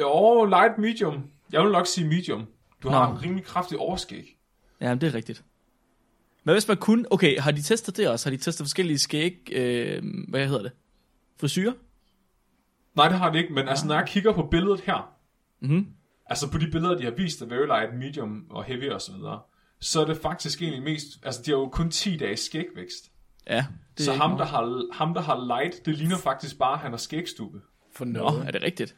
S2: Jo, light medium. Jeg vil nok sige medium. Du har
S1: Nå.
S2: en rimelig kraftig overskæg.
S1: Ja, det er rigtigt. Hvad hvis man kun... Okay, har de testet det også? Har de testet forskellige skæg... Øh, hvad hedder det? Frisyrer?
S2: Nej, det har det ikke, men altså, når jeg kigger på billedet her,
S1: Mhm.
S2: altså på de billeder, de har vist af very light, medium og heavy og så videre, så er det faktisk egentlig mest, altså de har jo kun 10 dages skægvækst.
S1: Ja. Det
S2: Så ham der, har, ham, der har light, det ligner faktisk bare, at han har skægstube.
S3: For
S1: Nå,
S3: noget.
S1: er det rigtigt?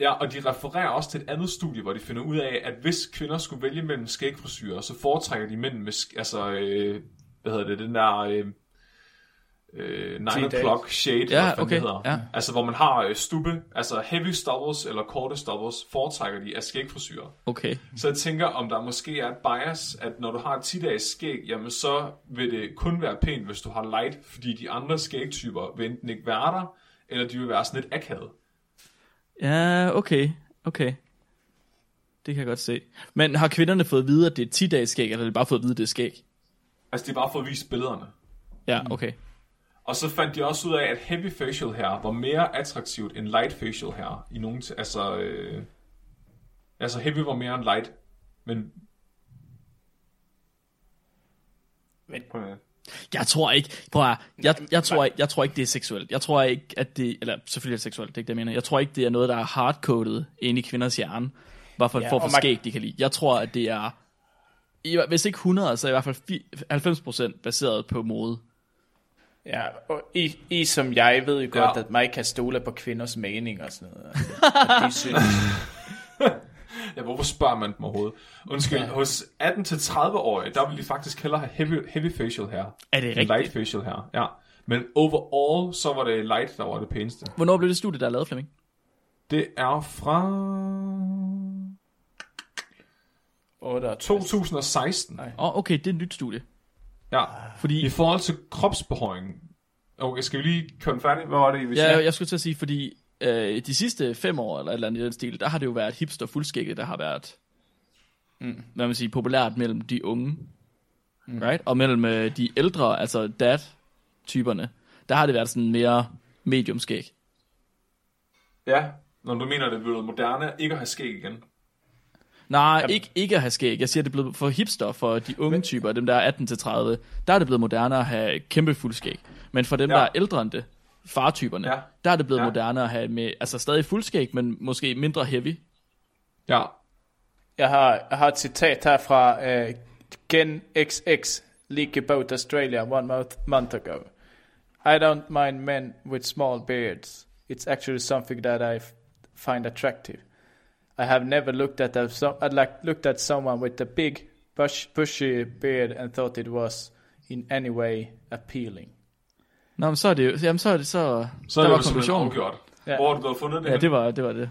S2: Ja, og de refererer også til et andet studie, hvor de finder ud af, at hvis kvinder skulle vælge mellem skægfrisyrer, så foretrækker de mænd med, altså, øh, hvad hedder det, den der øh, øh, 9
S3: days.
S2: o'clock shade,
S1: Ja,
S2: hvad
S1: okay,
S2: det hedder.
S1: ja.
S2: Altså, hvor man har øh, stubbe, altså heavy stubbles eller korte stubbles, foretrækker de af skægfrisyrer.
S1: Okay.
S2: Så jeg tænker, om der måske er et bias, at når du har et 10-dages skæg, jamen så vil det kun være pænt, hvis du har light, fordi de andre skægtyper vil enten ikke være der, eller de vil være sådan lidt akavet.
S1: Ja, okay. Okay. Det kan jeg godt se. Men har kvinderne fået at vide, at det er 10 dages skæg, eller har de bare fået at vide, at det er skæg?
S2: Altså, det er bare for at vise billederne.
S1: Ja, okay.
S2: Og så fandt de også ud af, at heavy facial her var mere attraktivt end light facial her. I nogle t- altså, øh, altså heavy var mere end light. Men...
S3: Men-
S1: Jeg tror ikke, prøv at, jeg, jeg, tror ikke, jeg tror ikke, det er seksuelt. Jeg tror ikke, at det, eller selvfølgelig er det seksuelt, det er ikke det, jeg mener. Jeg tror ikke, det er noget, der er hardcoded inde i kvinders hjerne. Hvad for en
S3: Ja,
S1: form for
S3: og man-
S1: skæg, de kan lide. Jeg tror, at det er, hvis ikke 100, så i hvert fald fi- 90% baseret på mode.
S3: Ja, og I, I som jeg ved jo godt,
S2: Ja.
S3: at man ikke kan stole på kvinders mening og sådan noget. At de synes,
S2: Ja, hvorfor spørger man dem overhovedet? Undskyld,
S3: Ja.
S2: hos 18-30-årige, der vil de faktisk hellere have heavy, heavy facial her.
S1: Er det rigtigt?
S2: Light facial her, ja. Men overall, så var det light, der var det pæneste.
S1: Hvornår blev det studie, der er lavet, Flemming?
S2: Det er fra
S3: 68.
S2: 2016.
S3: Nej.
S1: Åh, oh, okay, det er et nyt studie.
S2: Ja.
S1: Fordi,
S2: I forhold til kropsbehøjning. Okay, skal vi lige køre den færdig? Hvad var det, I ville
S1: ja,
S2: sige?
S1: jeg skulle til at sige, fordi øh, de sidste fem år, eller et eller andet i den stil, der har det jo været hipster fuldskægget, der har været, mm. hvad man siger, populært mellem de unge, mm. right? Og mellem øh, de ældre, altså dad-typerne, der har det været sådan mere medium skæg.
S2: Ja, når du mener, det er blevet moderne, ikke at have skæg igen.
S1: Nej, ikke, ikke at have skæg. Jeg siger, det er blevet for hipster, for de unge typer, dem der er 18-30, der er det blevet moderne at have kæmpe fuldskæg. Men for dem,
S2: Ja.
S1: der er ældre end det, fartyperne,
S2: Ja.
S1: der er det blevet
S2: Ja.
S1: moderne at have med, altså stadig fuldskæg, men måske mindre heavy.
S2: Ja.
S3: Jeg har, jeg har et citat her fra uh, Gen XX Leak about Australia one month, month ago. I don't mind men with small beards. It's actually something that I find attractive. I have never looked at a, so, I'd like looked at someone with a big bush, bushy beard and thought it was in any way appealing.
S1: Nå, men så er det jo, jamen så er det så,
S2: Så er
S1: der
S2: det
S1: var
S2: jo simpelthen afgjort.
S3: Ja.
S2: Hvor har du fundet det?
S1: Ja,
S2: henne?
S1: det var det. Var det.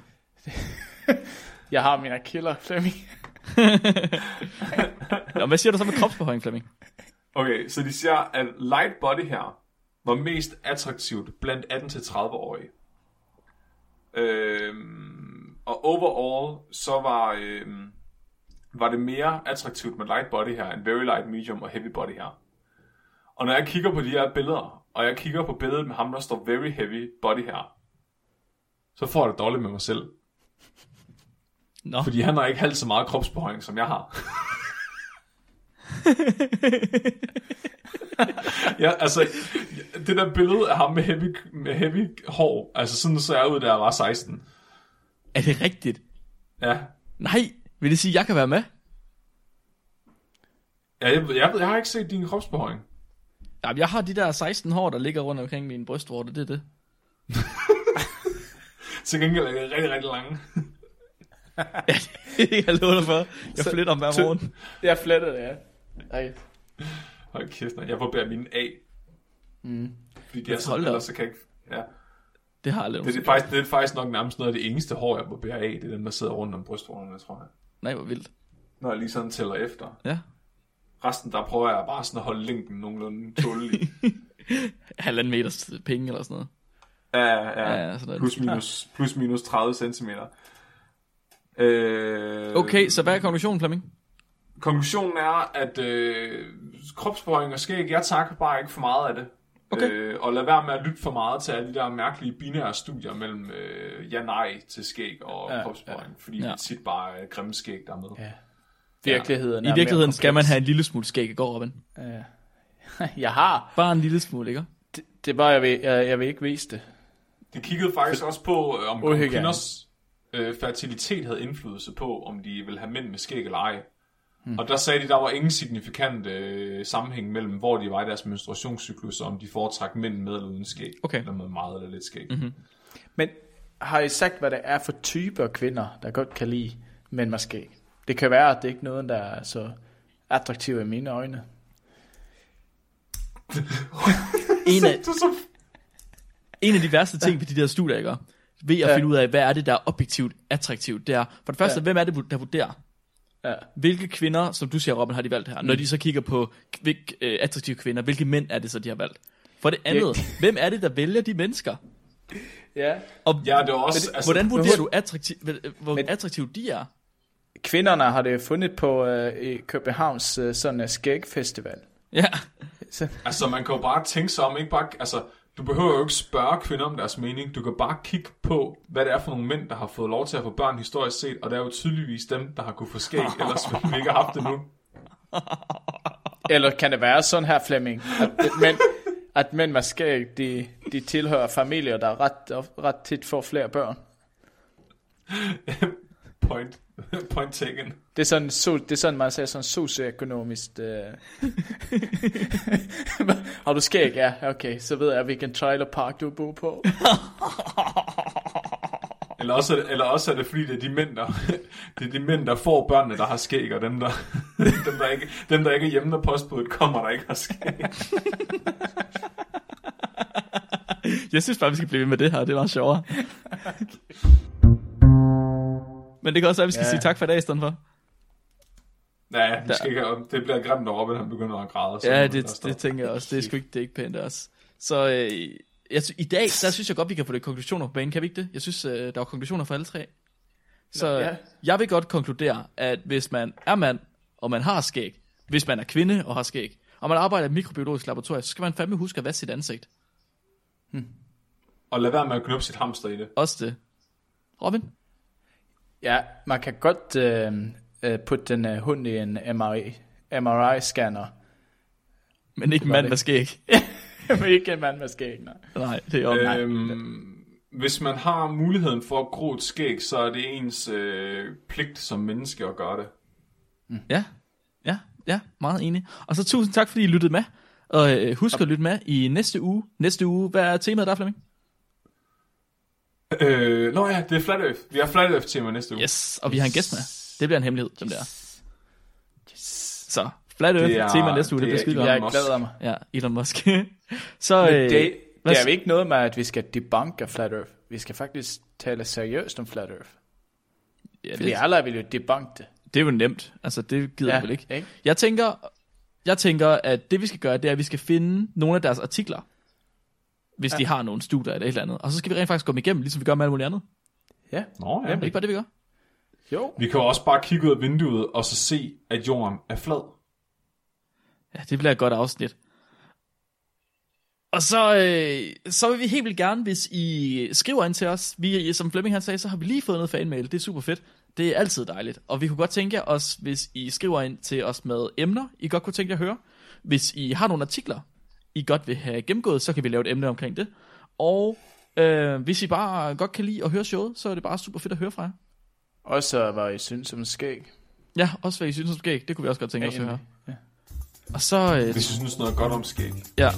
S3: Jeg har mine kilder, Flemming.
S1: Nå, hvad siger du så med kropsbehøjning, Flemming?
S2: Okay, så de siger, at light body her var mest attraktivt blandt 18-30-årige. Øhm, og overall, så var, øhm, var det mere attraktivt med light body her, end very light, medium og heavy body her. Og når jeg kigger på de her billeder, og jeg kigger på billedet med ham, der står very heavy body her, så får jeg det dårligt med mig selv.
S1: Nå,
S2: Fordi han har ikke halvt så meget kropsbehøjning, som jeg har. ja, altså, det der billede af ham med heavy, med heavy hår, altså sådan så jeg ud, da jeg var 16.
S1: er det rigtigt?
S2: Ja,
S1: Nej, vil det sige, at jeg kan være med?
S2: ja jeg, jeg, jeg har ikke set din kropsbehøjning.
S1: Jamen, jeg har de der 16 hår, der ligger rundt omkring min brystvorte, det er det.
S2: Til gengæld er det rigtig, rigtig lange.
S1: jeg lover dig for. Jeg
S3: Så-
S1: fletter om hver morgen.
S3: Det er flettet, ja. Ej.
S2: Hold kæft, nej. jeg barberer mine af.
S3: Mm.
S2: Fordi de er sådan, ellers så kan jeg ikke... Ja.
S1: Det har jeg aldrig
S2: Det, det, er faktisk, det er faktisk nok nærmest noget af det eneste hår, jeg barberer af. Det er dem, der sidder rundt om brystvorterne, tror jeg.
S1: Nej, hvor vildt.
S2: Når jeg lige sådan tæller efter.
S1: Ja.
S2: Resten, der prøver jeg bare sådan at holde længden nogenlunde tålelig.
S1: Halvanden meters penge eller sådan noget.
S2: ja, ja,
S1: Ja,
S2: ja.
S1: ja, sådan.
S2: Plus minus, plus minus 30 cm. Øh,
S1: Okay, så hvad er konklusionen, Flemming?
S2: Konklusionen er, at øh, kropsbehøjning og skæg, jeg takker bare ikke for meget af det.
S1: Okay.
S2: Øh, og lad være med at lytte for meget til alle de der mærkelige binære studier mellem øh, ja-nej til skæg og
S3: Ja,
S2: kropsbehøjning. Ja. Fordi
S1: Ja.
S2: det er tit bare øh, grimme skæg, der er med.
S3: Ja. Virkeligheden
S1: I
S3: er
S1: virkeligheden skal man have en lille smule skæg i går, Robin.
S3: Ja. jeg har.
S1: Bare en lille smule, ikke?
S3: Det, det er bare, jeg vil, jeg, jeg vil ikke vise det.
S2: Det kiggede faktisk også på, øh, om,
S3: Uhygiejnisk.
S2: kvinders øh, fertilitet havde indflydelse på, om de ville have mænd med skæg eller ej. Hmm. Og der sagde de, der var ingen signifikant øh, sammenhæng mellem, hvor de var i deres menstruationscyklus, og om de foretrak mænd med eller uden skæg.
S1: Okay.
S2: Eller med meget eller lidt skæg.
S3: Mhm.
S2: Mm-hmm.
S3: Men har I sagt, hvad det er for typer kvinder, der godt kan lide mænd med skæg? Det kan være, at det ikke er noget, der er så attraktivt i mine øjne.
S1: En af,
S2: Det
S1: en af de værste ting ved de der studier, ikke? Ved at
S3: Ja.
S1: finde ud af, hvad er det, der er objektivt attraktivt, det er, for det første,
S3: Ja.
S1: hvem er det, der vurderer,
S3: Ja.
S1: hvilke kvinder, som du siger, Robin, har de valgt her? Når de så kigger på hvilke øh, attraktive kvinder, hvilke mænd er det så, de har valgt? For det andet, hvem er det, der vælger de mennesker?
S3: ja.
S1: Og
S2: Ja, det er også... Altså,
S1: hvordan vurderer
S3: hvor-
S1: du, attraktiv, hvor
S3: Men-
S1: attraktive de er?
S3: Kvinderne har det fundet på øh, i Københavns øh, sådan en skægfestival.
S1: Ja,
S3: Så,
S2: Altså, man kan jo bare tænke sig om, ikke bare... Altså, du behøver jo ikke spørge kvinder om deres mening. Du kan bare kigge på, hvad det er for nogle mænd, der har fået lov til at få børn historisk set, og det er jo tydeligvis dem, der har kunne få skæg, ellers ville vi ikke have haft det nu.
S3: eller kan det være sådan her, Flemming, at, at mænd, at mænd med skæg, de, de tilhører familier, der ret, ret tit får flere børn?
S2: Point, point taken.
S3: Det er sådan, so, det er sådan man siger, sådan socioøkonomisk. Øh. Har du skæg? Ja, okay. Så ved jeg, hvilken trailerpark du bor på.
S2: Eller også, er det, eller også er det fordi, det er de mænd, der, det er de mænd, der får børnene, der har skæg, og dem, der, dem, der, ikke, dem, der ikke er hjemme, når postbuddet kommer, der ikke har skæg.
S1: jeg synes bare, vi skal blive ved med det her, det er meget sjovere. Men det kan også være, at vi skal
S3: Ja.
S1: sige tak for i dag i stedet for.
S2: Ja, vi skal ikke, det bliver grimt, når Robin han begynder at græde. så
S1: Ja, det,
S2: der stå.
S1: det tænker jeg også. Det er sgu ikke, det er ikke pænt os. Så øh, jeg, i dag, der synes jeg godt, vi kan få det konklusioner på banen. Kan vi ikke det? Jeg synes, øh, der var konklusioner for alle tre. Så
S3: Ja.
S1: ja. jeg vil godt konkludere, at hvis man er mand, og man har skæg, hvis man er kvinde og har skæg, og man arbejder i et mikrobiologisk laboratorium, så skal man fandme huske at vaske sit ansigt.
S2: Og lad være med at knuppe sit hamster i det.
S1: Også det. Robin?
S3: Ja, man kan godt øh, øh, putte den øh, hund i en MRI, MRI-scanner.
S1: Men ikke
S3: var
S1: mand med skæg.
S3: Men ikke en mand med skæg, nej.
S1: Nej, det er jo nej.
S2: Øhm, hvis man har muligheden for at gro et skæg, så er det ens øh, pligt som menneske at gøre det.
S1: Ja, ja, ja, meget enig. Og så tusind tak, fordi I lyttede med. Og øh, husk at lytte med i næste uge. Næste uge, hvad er temaet der, Flemming?
S2: Øh, nå ja, det er Flat Earth. Vi har Flat Earth tema næste uge.
S1: Yes, og vi har en gæst med. Det bliver en hemmelighed, dem der. Så, Flat Earth
S2: Det er-
S1: tema næste uge, det,
S2: det
S1: bliver
S2: er
S1: skide
S3: Jeg glæder mig.
S1: Ja, Elon Musk. så,
S3: Men
S1: øh,
S3: det,
S1: hvad
S3: det er jo ikke noget med, at vi skal debunke Flat Earth. Vi skal faktisk tale seriøst om Flat Earth.
S1: ja,
S3: Fordi
S1: det,
S3: alle vil jo debunke det.
S1: det er jo nemt. Altså, det gider
S3: Ja,
S1: jeg vel ikke.
S3: ikke?
S1: Jeg tænker, jeg tænker, at det vi skal gøre, det er, at vi skal finde nogle af deres artikler, hvis ja. de har nogle studier eller et eller andet. Og så skal vi rent faktisk gå dem igennem, ligesom vi gør med alt muligt andet.
S3: Ja,
S2: Nå ja.
S1: Er det ikke bare det, vi gør?
S3: jo.
S2: Vi kan jo også bare kigge ud af vinduet og så se, at jorden er flad.
S1: Ja, det bliver et godt afsnit. Og så, øh, så vil vi helt vildt gerne, hvis I skriver ind til os. Vi, som Flemming han sagde, så har vi lige fået noget fanmail. Det er super fedt. Det er altid dejligt. Og vi kunne godt tænke os, hvis I skriver ind til os med emner, I godt kunne tænke jer at høre. Hvis I har nogle artikler, I godt vil have gennemgået, så kan vi lave et emne omkring det. Og øh, hvis I bare godt kan lide at høre showet, så er det bare super fedt at høre fra jer.
S3: Også hvad I synes om skæg.
S1: Ja, også hvad I synes om skæg. Det kunne vi også godt tænke os at høre.
S3: Ja.
S1: Og så, øh,
S2: Hvis I synes noget godt om skæg.
S1: Ja.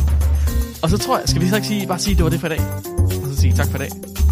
S1: Og så tror jeg, skal vi så ikke sige, bare sige, at det var det for i dag? Og så sige tak for i dag.